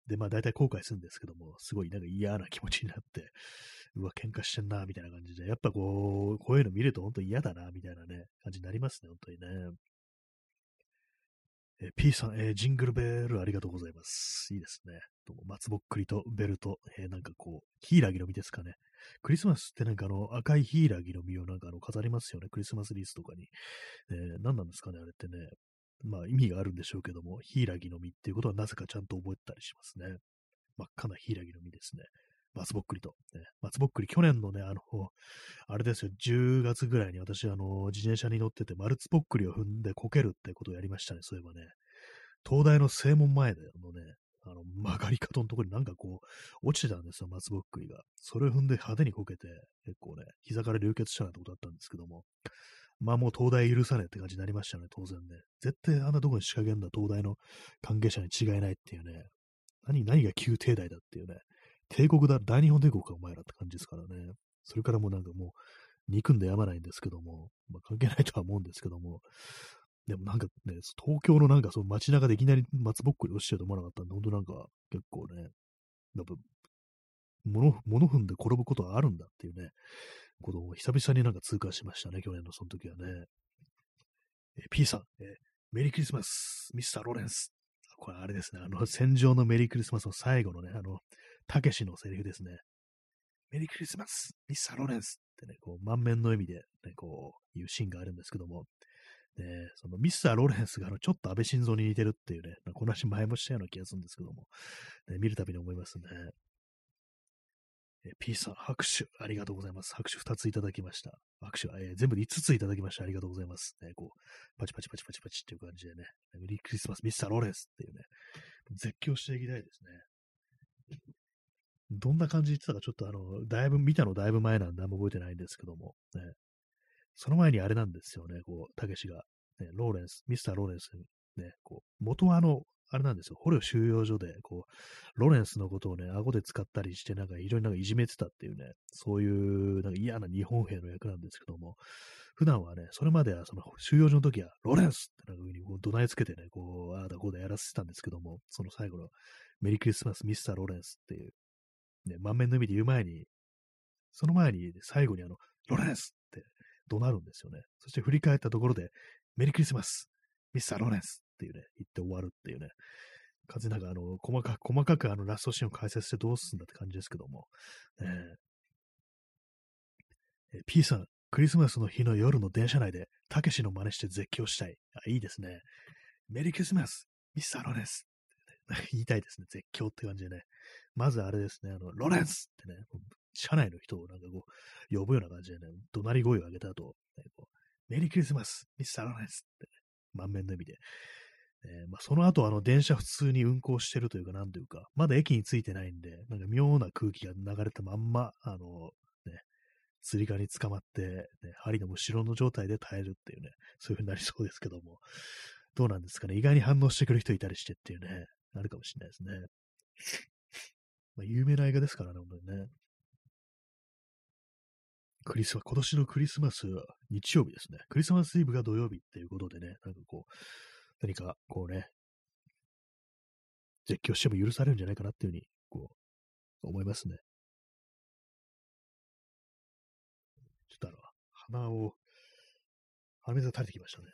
A: で、まあ大体後悔するんですけども、すごいなんか嫌な気持ちになって、うわ、喧嘩してんな、みたいな感じで、やっぱこう、こういうの見ると本当嫌だな、みたいなね、感じになりますね、本当にね。え、P さん、えー、ジングルベールありがとうございます。いいですね。どうも松ぼっくりとベルと、えー、なんかこう、ヒイラギの実ですかね。クリスマスってなんかあの赤いヒイラギの実をなんかあの飾りますよね。クリスマスリースとかに。えー、何なんですかね、あれってね。まあ意味があるんでしょうけども、ヒイラギの実っていうことはなぜかちゃんと覚えたりしますね。真っ赤なヒイラギの実ですね。松ぼっくりと。松ぼっくり、去年のね、あの、あれですよ、10月ぐらいに私、あの、自転車に乗ってて、マルツぽっくりを踏んでこけるってことをやりましたね、そういえばね。東大の正門前でのね、あの、曲がり角のところになんかこう、落ちてたんですよ、松ぼっくりが。それを踏んで派手にこけて、結構ね、膝から流血したなんてことだったんですけども、まあもう東大許さねえって感じになりましたね、当然ね。絶対あんなとこに仕掛けんだ東大の関係者に違いないっていうね。何、何が旧帝大だっていうね。帝国だ、大日本帝国かお前らって感じですからね。それからもうなんかもう、憎んでやまないんですけども、まあ、関係ないとは思うんですけども、でもなんかね、東京のなんかその街中でいきなり松ぼっくり落ちてると思わなかったんで、本当なんか結構ね、やっぱ、物、物踏んで転ぶことはあるんだっていうね、ことを久々になんか通過しましたね、去年のその時はね。え P さん、えメリークリスマス、ミスター・ロレンス。これあれですね、あの、戦場のメリークリスマスの最後のね、あの、たけしのセリフですね。メリークリスマス、ミスター・ロレンスってね、こう、満面の意味で、ね、こう、いうシーンがあるんですけども、ね、そのミスター・ロレンスがあのちょっと安倍晋三に似てるっていうね、この話前もしたような気がするんですけども、ね、見るたびに思いますね。え P さん、拍手ありがとうございます。拍手2ついただきました。拍手、えー、全部で5ついただきました。ありがとうございます。ね、こう、パチパチパチパチパチっていう感じでね、メリークリスマス、ミスター・ロレンスっていうね、絶叫していきたいですね。どんな感じで言ってたか、ちょっとあの、だいぶ、見たのだいぶ前なんで、あんま覚えてないんですけども、ね、その前にあれなんですよね、こう、たけしが、ね、ローレンス、ミスター・ローレンスね、こう、元はあの、あれなんですよ、捕虜収容所で、こう、ローレンスのことをね、顎で使ったりして、なんか非常になんかいじめてたっていうね、そういう、なんか嫌な日本兵の役なんですけども、普段はね、それまではその収容所の時は、ローレンスってなんか風にこう怒鳴りつけてね、こう、ああだこうだやらせてたんですけども、その最後の Merry Christmas, Mr. Lawrence っていう、ね、満面の笑みで言う前に、その前に最後にあの、ローレンスって怒鳴るんですよね。そして振り返ったところで、メリークリスマス、ミスター・ロレンスっていうね、言って終わるっていうね。風なんかあの、細かく、細かくあのラストシーンを解説してどうすんだって感じですけども。えー、P さん、クリスマスの日の夜の電車内で、たけしの真似して絶叫したい。あ、いいですね。メリークリスマス、ミスター・ロレンス。言いたいですね。絶叫って感じでね。まずあれですね、あの、ロレンスってね、車内の人をなんかこう、呼ぶような感じでね、怒鳴り声を上げた後、ね、こうメリークリスマス、ミスター・ロレンスって、ね、満面の意味で。えー、まあ、その後、あの、電車普通に運行してるというか、なんというか、まだ駅に着いてないんで、なんか妙な空気が流れたまんま、あの、ね、釣り革に捕まって、ね、針の後ろの状態で耐えるっていうね、そういう風になりそうですけども、どうなんですかね、意外に反応してくる人いたりしてっていうね、あるかもしれないですね。まあ、有名な映画ですからね、本当にね。クリスマス、今年のクリスマスは日曜日ですね。クリスマスイブが土曜日っていうことでね、なんかこう、何かこうね、絶叫しても許されるんじゃないかなっていうふうに、こう、思いますね。ちょっとあの、鼻を、鼻水が垂れてきましたね。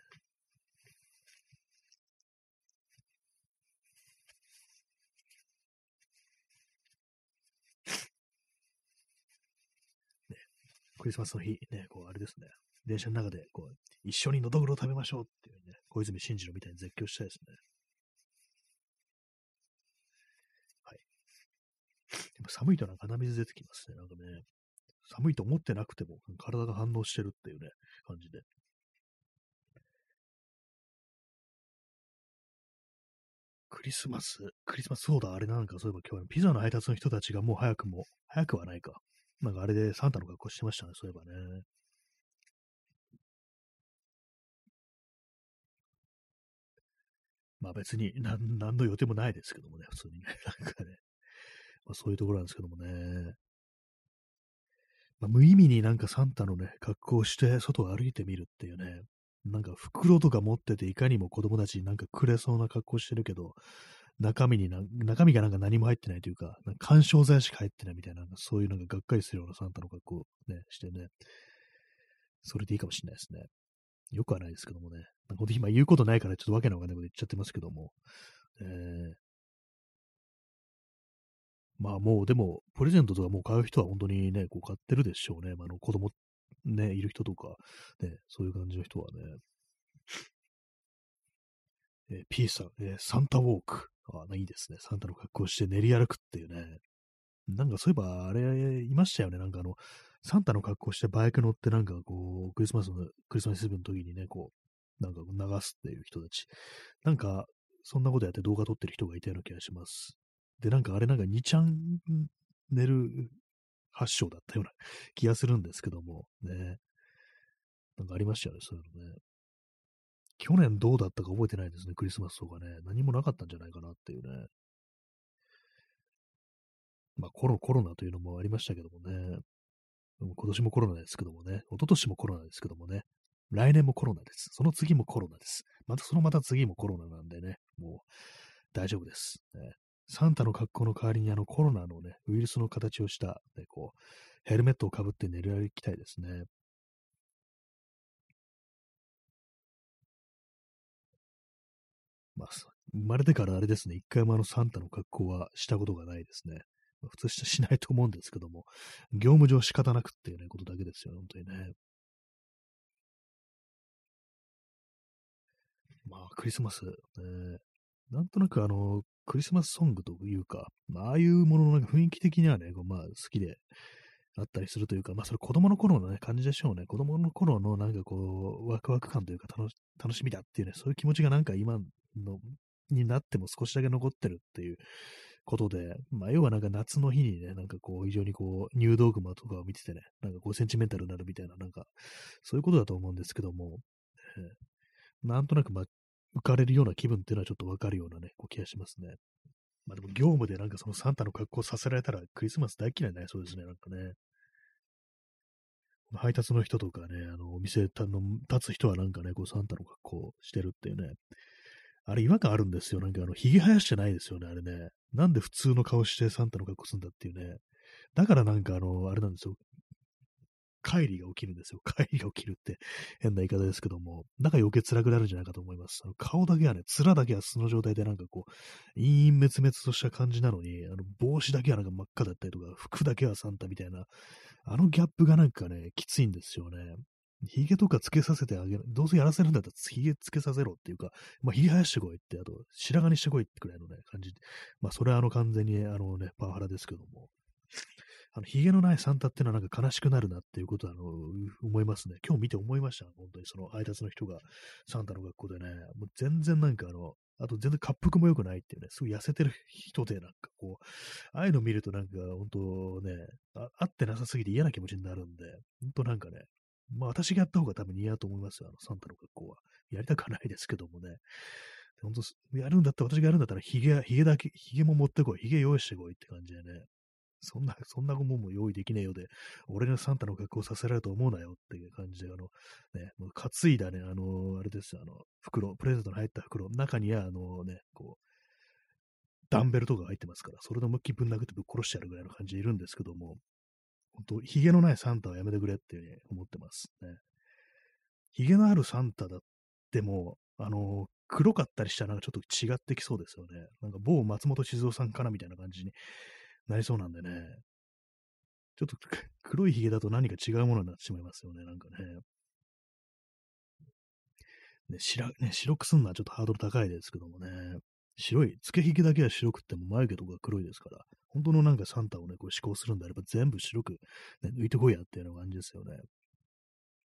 A: クリスマスの日、ね、こう、あれですね、電車の中で、こう、一緒にのどぐろ食べましょうっていうね、小泉進次郎みたいに絶叫したいですね。はい。でも寒いとなんか鼻水出てきますね。なんかね、寒いと思ってなくても体が反応してるっていうね、感じで。クリスマス、クリスマス、そうだ、あれなんか、そういえば今日は、ピザの配達の人たちがもう早くも、早くはないか。なんかあれでサンタの格好してましたね、そういえばね。まあ別に何何の予定もないですけどもね、普通にね。なんかね。まあそういうところなんですけどもね。まあ、無意味になんかサンタのね、格好をして外を歩いてみるっていうね。なんか袋とか持ってていかにも子供たちになんかくれそうな格好してるけど、中身にな、中身がなんか何も入ってないというか、なんか干渉剤しか入ってないみたいな、そういうなんかがっかりするようなサンタの格好をね、してね。それでいいかもしれないですね。よくはないですけどもね。ほんと今言うことないからちょっとわけのわかんないこと言っちゃってますけども。えー、まあもうでも、プレゼントとかもう買う人は本当にね、こう買ってるでしょうね。まあ、の子供ね、いる人とか、ね、そういう感じの人はね。えー、P さん、えー、サンタウォーク。あ、いいですね。サンタの格好して練り歩くっていうね。なんかそういえば、あれ、いましたよね。なんかあの、サンタの格好してバイク乗ってなんかこう、クリスマスの、クリスマスイブの時にね、こう、なんか流すっていう人たち。なんか、そんなことやって動画撮ってる人がいたような気がします。で、なんかあれなんか2ちゃん寝る発祥だったような気がするんですけども、ね。なんかありましたよね、そういうのね。去年どうだったか覚えてないですね、クリスマスとかね。何もなかったんじゃないかなっていうね。まあコロコロナというのもありましたけどもね。今年もコロナですけどもね。一昨年もコロナですけどもね。来年もコロナです。その次もコロナです。またそのまた次もコロナなんでね。もう大丈夫です。ね、サンタの格好の代わりにあのコロナのね、ウイルスの形をした、ね、こう、ヘルメットをかぶって寝る歩きたいですね。まあ、生まれてからあれですね、一回もあのサンタの格好はしたことがないですね。まあ、普通し ないと思うんですけども、業務上仕方なくっていうね、ことだけですよ、本当にね。まあ、クリスマス、ね、なんとなくあの、クリスマスソングというか、まあ、ああいうもののなんか雰囲気的にはね、まあ好きであったりするというか、まあそれ子供の頃のね、感じでしょうね。子供の頃のなんかこう、ワクワク感というか楽し楽しみだっていうね、そういう気持ちがなんか今のになっても少しだけ残ってるっていうことで、まあ要はなんか夏の日にね、なんかこう非常にこう、入道熊とかを見ててね、なんか5センチメンタルになるみたいな、なんかそういうことだと思うんですけども、えー、なんとなくまあ浮かれるような気分っていうのはちょっとわかるようなね、こう気がしますね。まあでも業務でなんかそのサンタの格好させられたらクリスマス大嫌いになりそうですね、なんかね。配達の人とかね、あの、お店の立つ人はなんかね、こうサンタの格好してるっていうね。あれ違和感あるんですよ。なんかあの、髭生やしてないですよね、あれね。なんで普通の顔してサンタの格好するんだっていうね。だからなんかあの、あれなんですよ。帰りが起きるんですよ。帰りが起きるって変な言い方ですけども、なんか余計辛くなるんじゃないかと思います。あの顔だけはね、面だけは素の状態でなんかこう、陰陰滅滅とした感じなのに、あの帽子だけはなんか真っ赤だったりとか、服だけはサンタみたいな、あのギャップがなんかね、きついんですよね。髭とかつけさせてあげる。どうせやらせるんだったら髭つけさせろっていうか、まあ、髭生やしてこいって、あと、白髪にしてこいってくらいのね、感じ。まあ、それはあの完全にあのね、パワハラですけども。あの、髭のないサンタっていうのはなんか悲しくなるなっていうことは、あの、思いますね。今日見て思いました。本当にその配達の人がサンタの学校でね、もう全然なんかあの、あと全然滑腹も良くないっていうね、すごい痩せてる人でなんかこう、ああいうの見るとなんか本当ね、あ合ってなさすぎて嫌な気持ちになるんで、本当なんかね、まあ私がやった方が多分似合うと思いますよ、あのサンタの学校は。やりたくはないですけどもね。本当やるんだったら、私がやるんだったら、髭、髭だけ、髭も持ってこい、髭用意してこいって感じでね。そんな、そんなもんも用意できねえようで、俺がサンタの格好させられると思うなよっていう感じで、あの、ね、もう担いだね、あの、あれですよ、あの、袋、プレゼントの入った袋、中には、あのね、こう、ダンベルとか入ってますから、それの向きぶん殴ってぶっ殺してやるぐらいの感じでいるんですけども、本当髭のないサンタはやめてくれっていうふうに思ってますね。髭のあるサンタだっても、あの、黒かったりしたらなんかちょっと違ってきそうですよね。なんか某松本静雄さんかなみたいな感じになりそうなんでね。ちょっと 黒い髭だと何か違うものになってしまいますよね、なんかね。ね白ね白くすんのはちょっとハードル高いですけどもね。白い、つけ髭だけは白くっても眉毛とか黒いですから、本当のなんかサンタをね、こう思考するんであれば全部白く、ね、抜いてこいやっていうような感じですよね。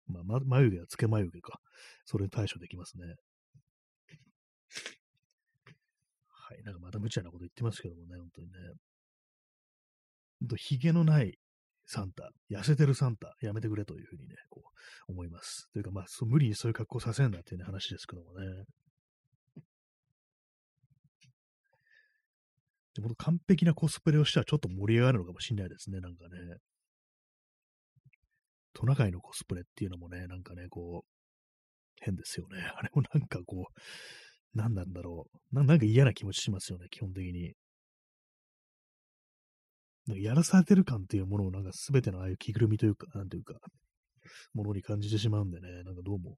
A: まあ、ま、眉毛はつけ眉毛か。それに対処できますね。はい。なんかまた無茶なこと言ってますけどもね、本当にね。ほんと、髭のないサンタ、痩せてるサンタ、やめてくれというふうにね、こう、思います。というか、まあ、無理にそういう格好させんなっていう、ね、話ですけどもね。でも完璧なコスプレをしたらちょっと盛り上がるのかもしれないですね、なんかね。トナカイのコスプレっていうのもね、なんかね、こう、変ですよね。あれもなんかこう、何なんだろうな。なんか嫌な気持ちしますよね、基本的に。なんかやらされてる感っていうものをなんか全てのああいう着ぐるみというか、なんていうか、ものに感じてしまうんでね、なんかどうも、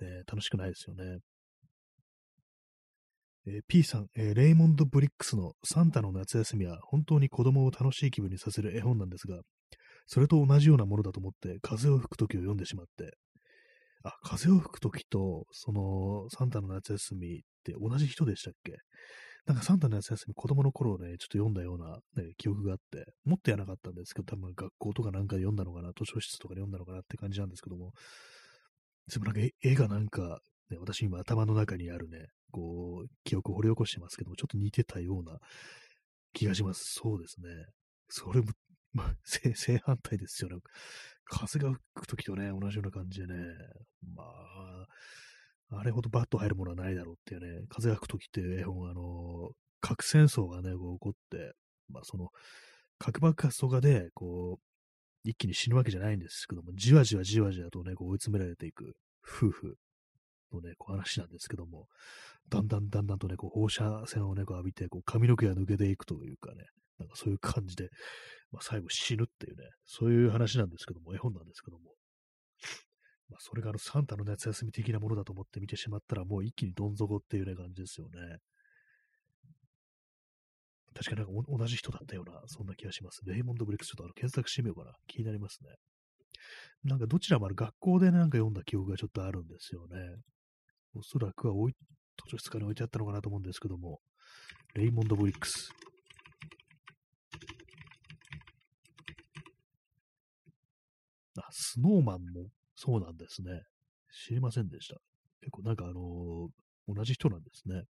A: ね、楽しくないですよね。えー、P さん、えー、レイモンド・ブリックスのサンタの夏休みは本当に子供を楽しい気分にさせる絵本なんですが、それと同じようなものだと思って風を吹く時を読んでしまって、あ、風を吹く時と、その、サンタの夏休みって同じ人でしたっけ？なんかサンタの夏休み子供の頃ね、ちょっと読んだような、ね、記憶があって、持ってやなかったんですけど、多分学校とかなんか読んだのかな、図書室とかで読んだのかなって感じなんですけども、でもなんか絵がなんか、ね、私今頭の中にあるね、こう、記憶を掘り起こしてますけども、ちょっと似てたような気がします。そうですね。それも、ま あ、正反対ですよね。風が吹くときとね、同じような感じでね、まあ、あれほどバット入るものはないだろうっていうね、風が吹くときっていう絵本、あの、核戦争がね、こう起こって、まあその、核爆発とかで、こう、一気に死ぬわけじゃないんですけども、じわじわじわじわとね、こう追い詰められていく夫婦のね、こう話なんですけども、だんだんだんだんとね、こう放射線をね、こう浴びて、こう髪の毛が抜けていくというかね、なんかそういう感じで、まあ、最後死ぬっていうね、そういう話なんですけども、絵本なんですけども、まあ、それがあのサンタの夏休み的なものだと思って見てしまったら、もう一気にどん底っていうね、感じですよね。確かなんか同じ人だったような、そんな気がします。レイモンド・ブリックス、ちょっとあの検索してみようかな。気になりますね。なんかどちらもある学校で、ね、なんか読んだ記憶がちょっとあるんですよね。おそらくは置い図書室かに置いてあったのかなと思うんですけども、レイモンド・ブリックス。あ、スノーマンもそうなんですね。知りませんでした。結構なんかあのー、同じ人なんですね。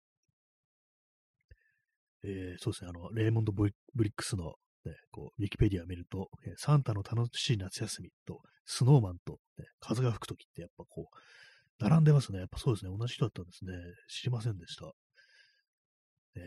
A: えー、そうですね、あの、レイモンド・ブリックスの、ね、こう、ウィキペディア見ると、え、サンタの楽しい夏休みと、スノーマンと、ね、風が吹くときってやっぱこう、並んでますね。やっぱそうですね。同じ人だったんですね。知りませんでした。えー、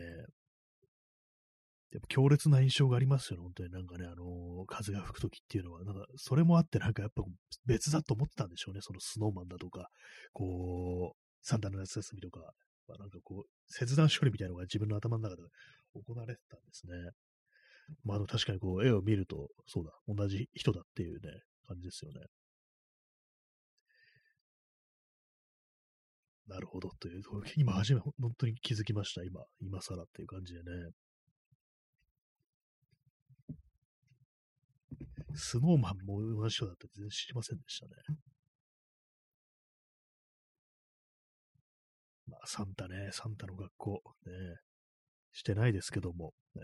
A: やっぱ強烈な印象がありますよね、本当になんかね、あのー、風が吹くときっていうのは、なんか、それもあってなんかやっぱ別だと思ってたんでしょうね、そのスノーマンだとか、こう、サンタの夏休みとか、まあ、なんかこう、切断処理みたいなのが自分の頭の中で行われてたんですね。まあ、あの、確かにこう、絵を見ると、そうだ、同じ人だっていうね、感じですよね。なるほど、という、今初め、本当に気づきました、今、今更っていう感じでね。スノーマンも同じ人だって全然知りませんでしたね。まあ、サンタね、サンタの学校、ね、してないですけども、ね。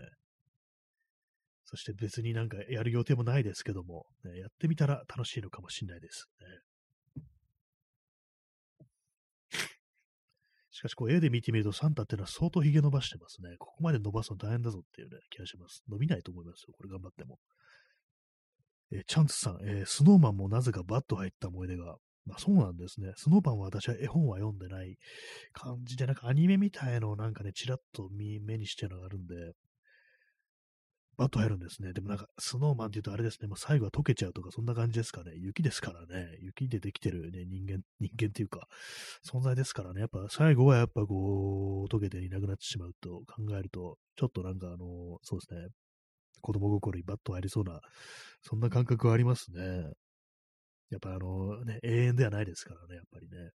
A: そして別になんかやる予定もないですけども、ね、やってみたら楽しいのかもしれないです。ね。しかし、こう絵で見てみるとサンタっていうのは相当髭伸ばしてますね。ここまで伸ばすの大変だぞっていうね、気がします。伸びないと思いますよ。これ頑張っても。えー、チャンツさん、えー、スノーマンもなぜかバッと入った思い出が。まあそうなんですね。スノーマンは私は絵本は読んでない感じで、なんかアニメみたいのをなんかね、ちらっと目にしてるのがあるんで、バッと入るんですね。でもなんか、スノーマンって言うとあれですね、もう最後は溶けちゃうとか、そんな感じですかね。雪ですからね。雪でできてるね、人間、人間っていうか、存在ですからね。やっぱ最後はやっぱこう、溶けていなくなってしまうと考えると、ちょっとなんかあの、そうですね、子供心にバッと入りそうな、そんな感覚はありますね。やっぱあのね、永遠ではないですからね、やっぱりね。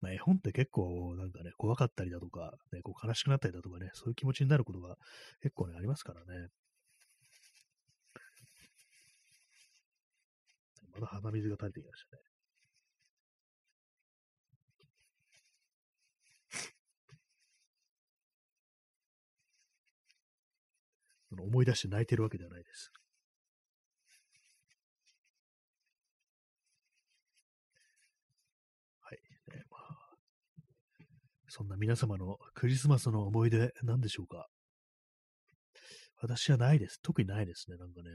A: まあ、絵本って結構なんかね、怖かったりだとか、ね、こう悲しくなったりだとかね、そういう気持ちになることが結構ね、ありますからね。まだ鼻水が垂れてきましたね。思い出して泣いてるわけではないです。はい。ね、まあ、そんな皆様のクリスマスの思い出何でしょうか？私はないです。特にないですね。なんかね、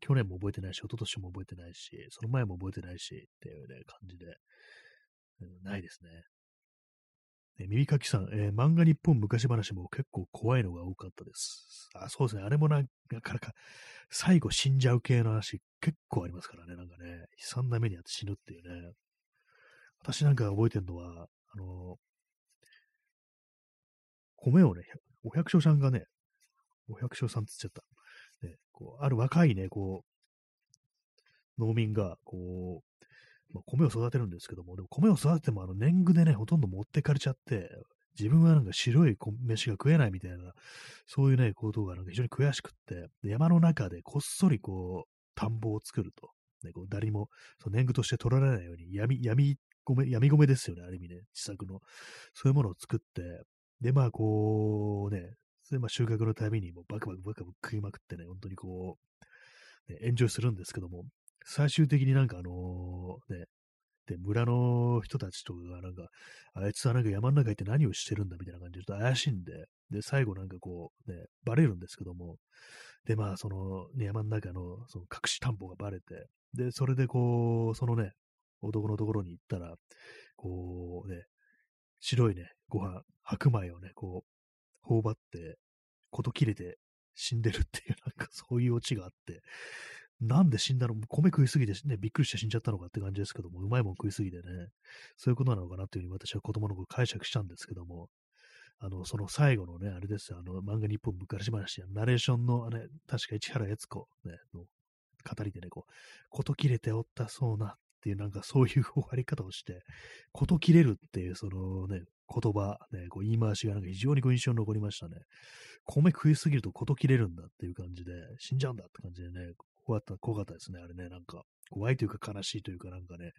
A: 去年も覚えてないし、一昨年も覚えてないし、その前も覚えてないし、っていうね、感じで、うん、ないですね。え耳かきさん、えー、漫画日本昔話も結構怖いのが多かったです。あ、そうですね。あれもなかなか、最後死んじゃう系の話結構ありますからね。なんかね、悲惨な目にあって死ぬっていうね。私なんか覚えてるのは、あの、米をね、お百姓さんがね、お百姓さんって言っちゃった。ね、こう、ある若いね、こう、農民が、こう、まあ、米を育てるんですけども、でも米を育ててもあの年貢でね、ほとんど持ってかれちゃって、自分はなんか白い飯が食えないみたいな、そういうね、ことがなんか非常に悔しくって、山の中でこっそりこう、田んぼを作ると。ね、こう誰もそ年貢として取られないように闇、闇、闇米ですよね、ある意味ね、自作の。そういうものを作って、で、まあこうね、それまあ収穫のたびにもうバクバクバクバク食いまくってね、本当にこう、ね、エンジョイするんですけども、最終的になんかあの、ね、で、村の人たちとかがなんか、あいつはなんか山の中行って何をしてるんだみたいな感じで、ちょっと怪しいんで、で、最後なんかこう、ね、バレるんですけども、で、まあ、その、ね、山の中のその隠し田んぼがバレて、で、それでこう、そのね、男のところに行ったら、こうね、白いね、ご飯、白米をね、こう、頬張って、こと切れて死んでるっていう、なんかそういうオチがあって、なんで死んだの米食いすぎてね、びっくりして死んじゃったのかって感じですけども、うまいもん食いすぎてね、そういうことなのかなっていうふうに私は子供の頃解釈したんですけども、あの、その最後のね、あれですよ、あの、漫画日本昔話や、ナレーションの、あれ、確か市原悦子、ね、の語りでね、こう、こと切れておったそうなっていう、なんかそういう終わり方をして、こと切れるっていう、そのね、言葉、ね、こう言い回しがなんか非常にこう印象に残りましたね。米食いすぎるとこと切れるんだっていう感じで、死んじゃうんだって感じでね、怖かった、怖かったですね、あれね、なんか。怖いというか悲しいというかなんかね、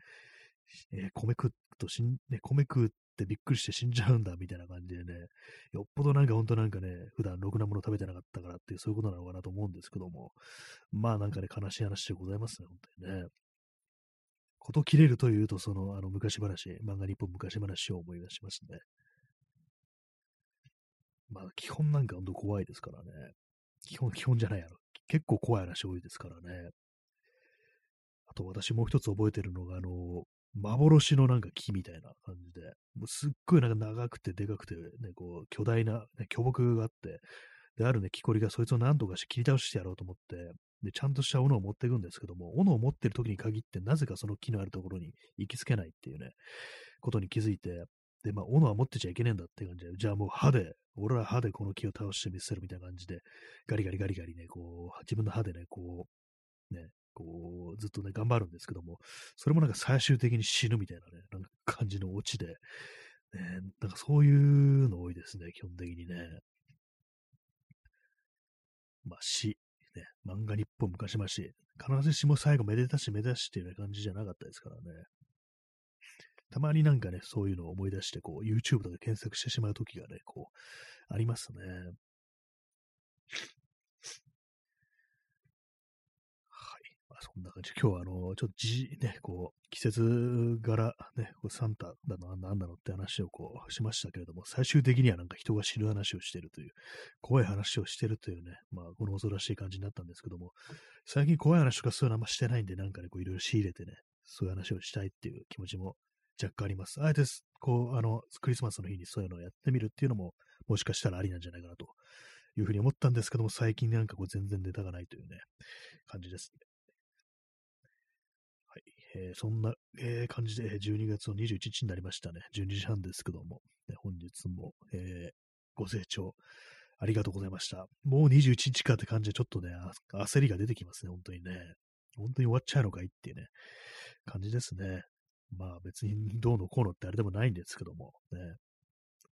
A: えー、米食うと死ん、ね、米食うってびっくりして死んじゃうんだみたいな感じでね、よっぽどなんか本当なんかね、普段ろくなもの食べてなかったからっていうそういうことなのかなと思うんですけども、まあなんかね、悲しい話でございますね、本当にね。こと切れるというと、その、あの、昔話、漫画日本昔話を思い出しますね。まあ、基本なんか本当怖いですからね。基本、基本じゃないやろ。結構怖い話多いですからね。あと私もう一つ覚えてるのが、あの、幻のなんか木みたいな感じで、もうすっごいなんか長くてでかくて、ね、こう、巨大な、ね、巨木があって、で、あるね、木こりがそいつを何とかして切り倒してやろうと思って、で、ちゃんとした斧を持っていくんですけども、斧を持ってる時に限って、なぜかその木のあるところに行きつけないっていうね、ことに気づいて、で、まあ、斧は持ってちゃいけねえんだって感じで、じゃあもう歯で、俺は歯でこの木を倒してみせるみたいな感じで、ガリガリガリガリね、こう、自分の歯でね、こう、ね、こう、ずっとね、頑張るんですけども、それもなんか最終的に死ぬみたいなね、なんか感じのオチで、ね、なんかそういうの多いですね、基本的にね。まあ、死、ね、漫画日本昔々、必ずしも最後めでたしめでたしっていう感じじゃなかったですからね。たまになんかね、そういうのを思い出して、こう、YouTube とか検索してしまうときがね、こう、ありますね。そんな感じ。今日はあの、ちょっとじ、ね、こう、季節柄、ね、こうサンタだの、なんだのって話をこう、しましたけれども、最終的にはなんか人が死ぬ話をしてるという、怖い話をしてるというね、まあ、この恐ろしい感じになったんですけども、最近怖い話とかそういうのあんましてないんで、なんかね、こう、いろいろ仕入れてね、そういう話をしたいっていう気持ちも若干あります。あえて、こう、あの、クリスマスの日にそういうのをやってみるっていうのも、もしかしたらありなんじゃないかなというふうに思ったんですけども、最近なんかこう全然ネタがないというね、感じですね。えー、そんな、えー、感じで、12月の21日になりましたね。12時半ですけども、ね、本日も、えー、ご清聴ありがとうございました。もう21日かって感じで、ちょっとね、焦りが出てきますね、本当にね。本当に終わっちゃうのかいっていうね、感じですね。まあ別にどうのこうのってあれでもないんですけども、ね、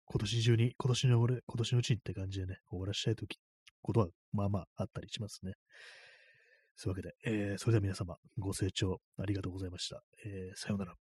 A: 今年中に、今年の俺、今年のうちにって感じでね、終わらしたいとき、ことはまあまああったりしますね。そういうわけで、えー、それでは皆様、ご清聴ありがとうございました。えー、さようなら。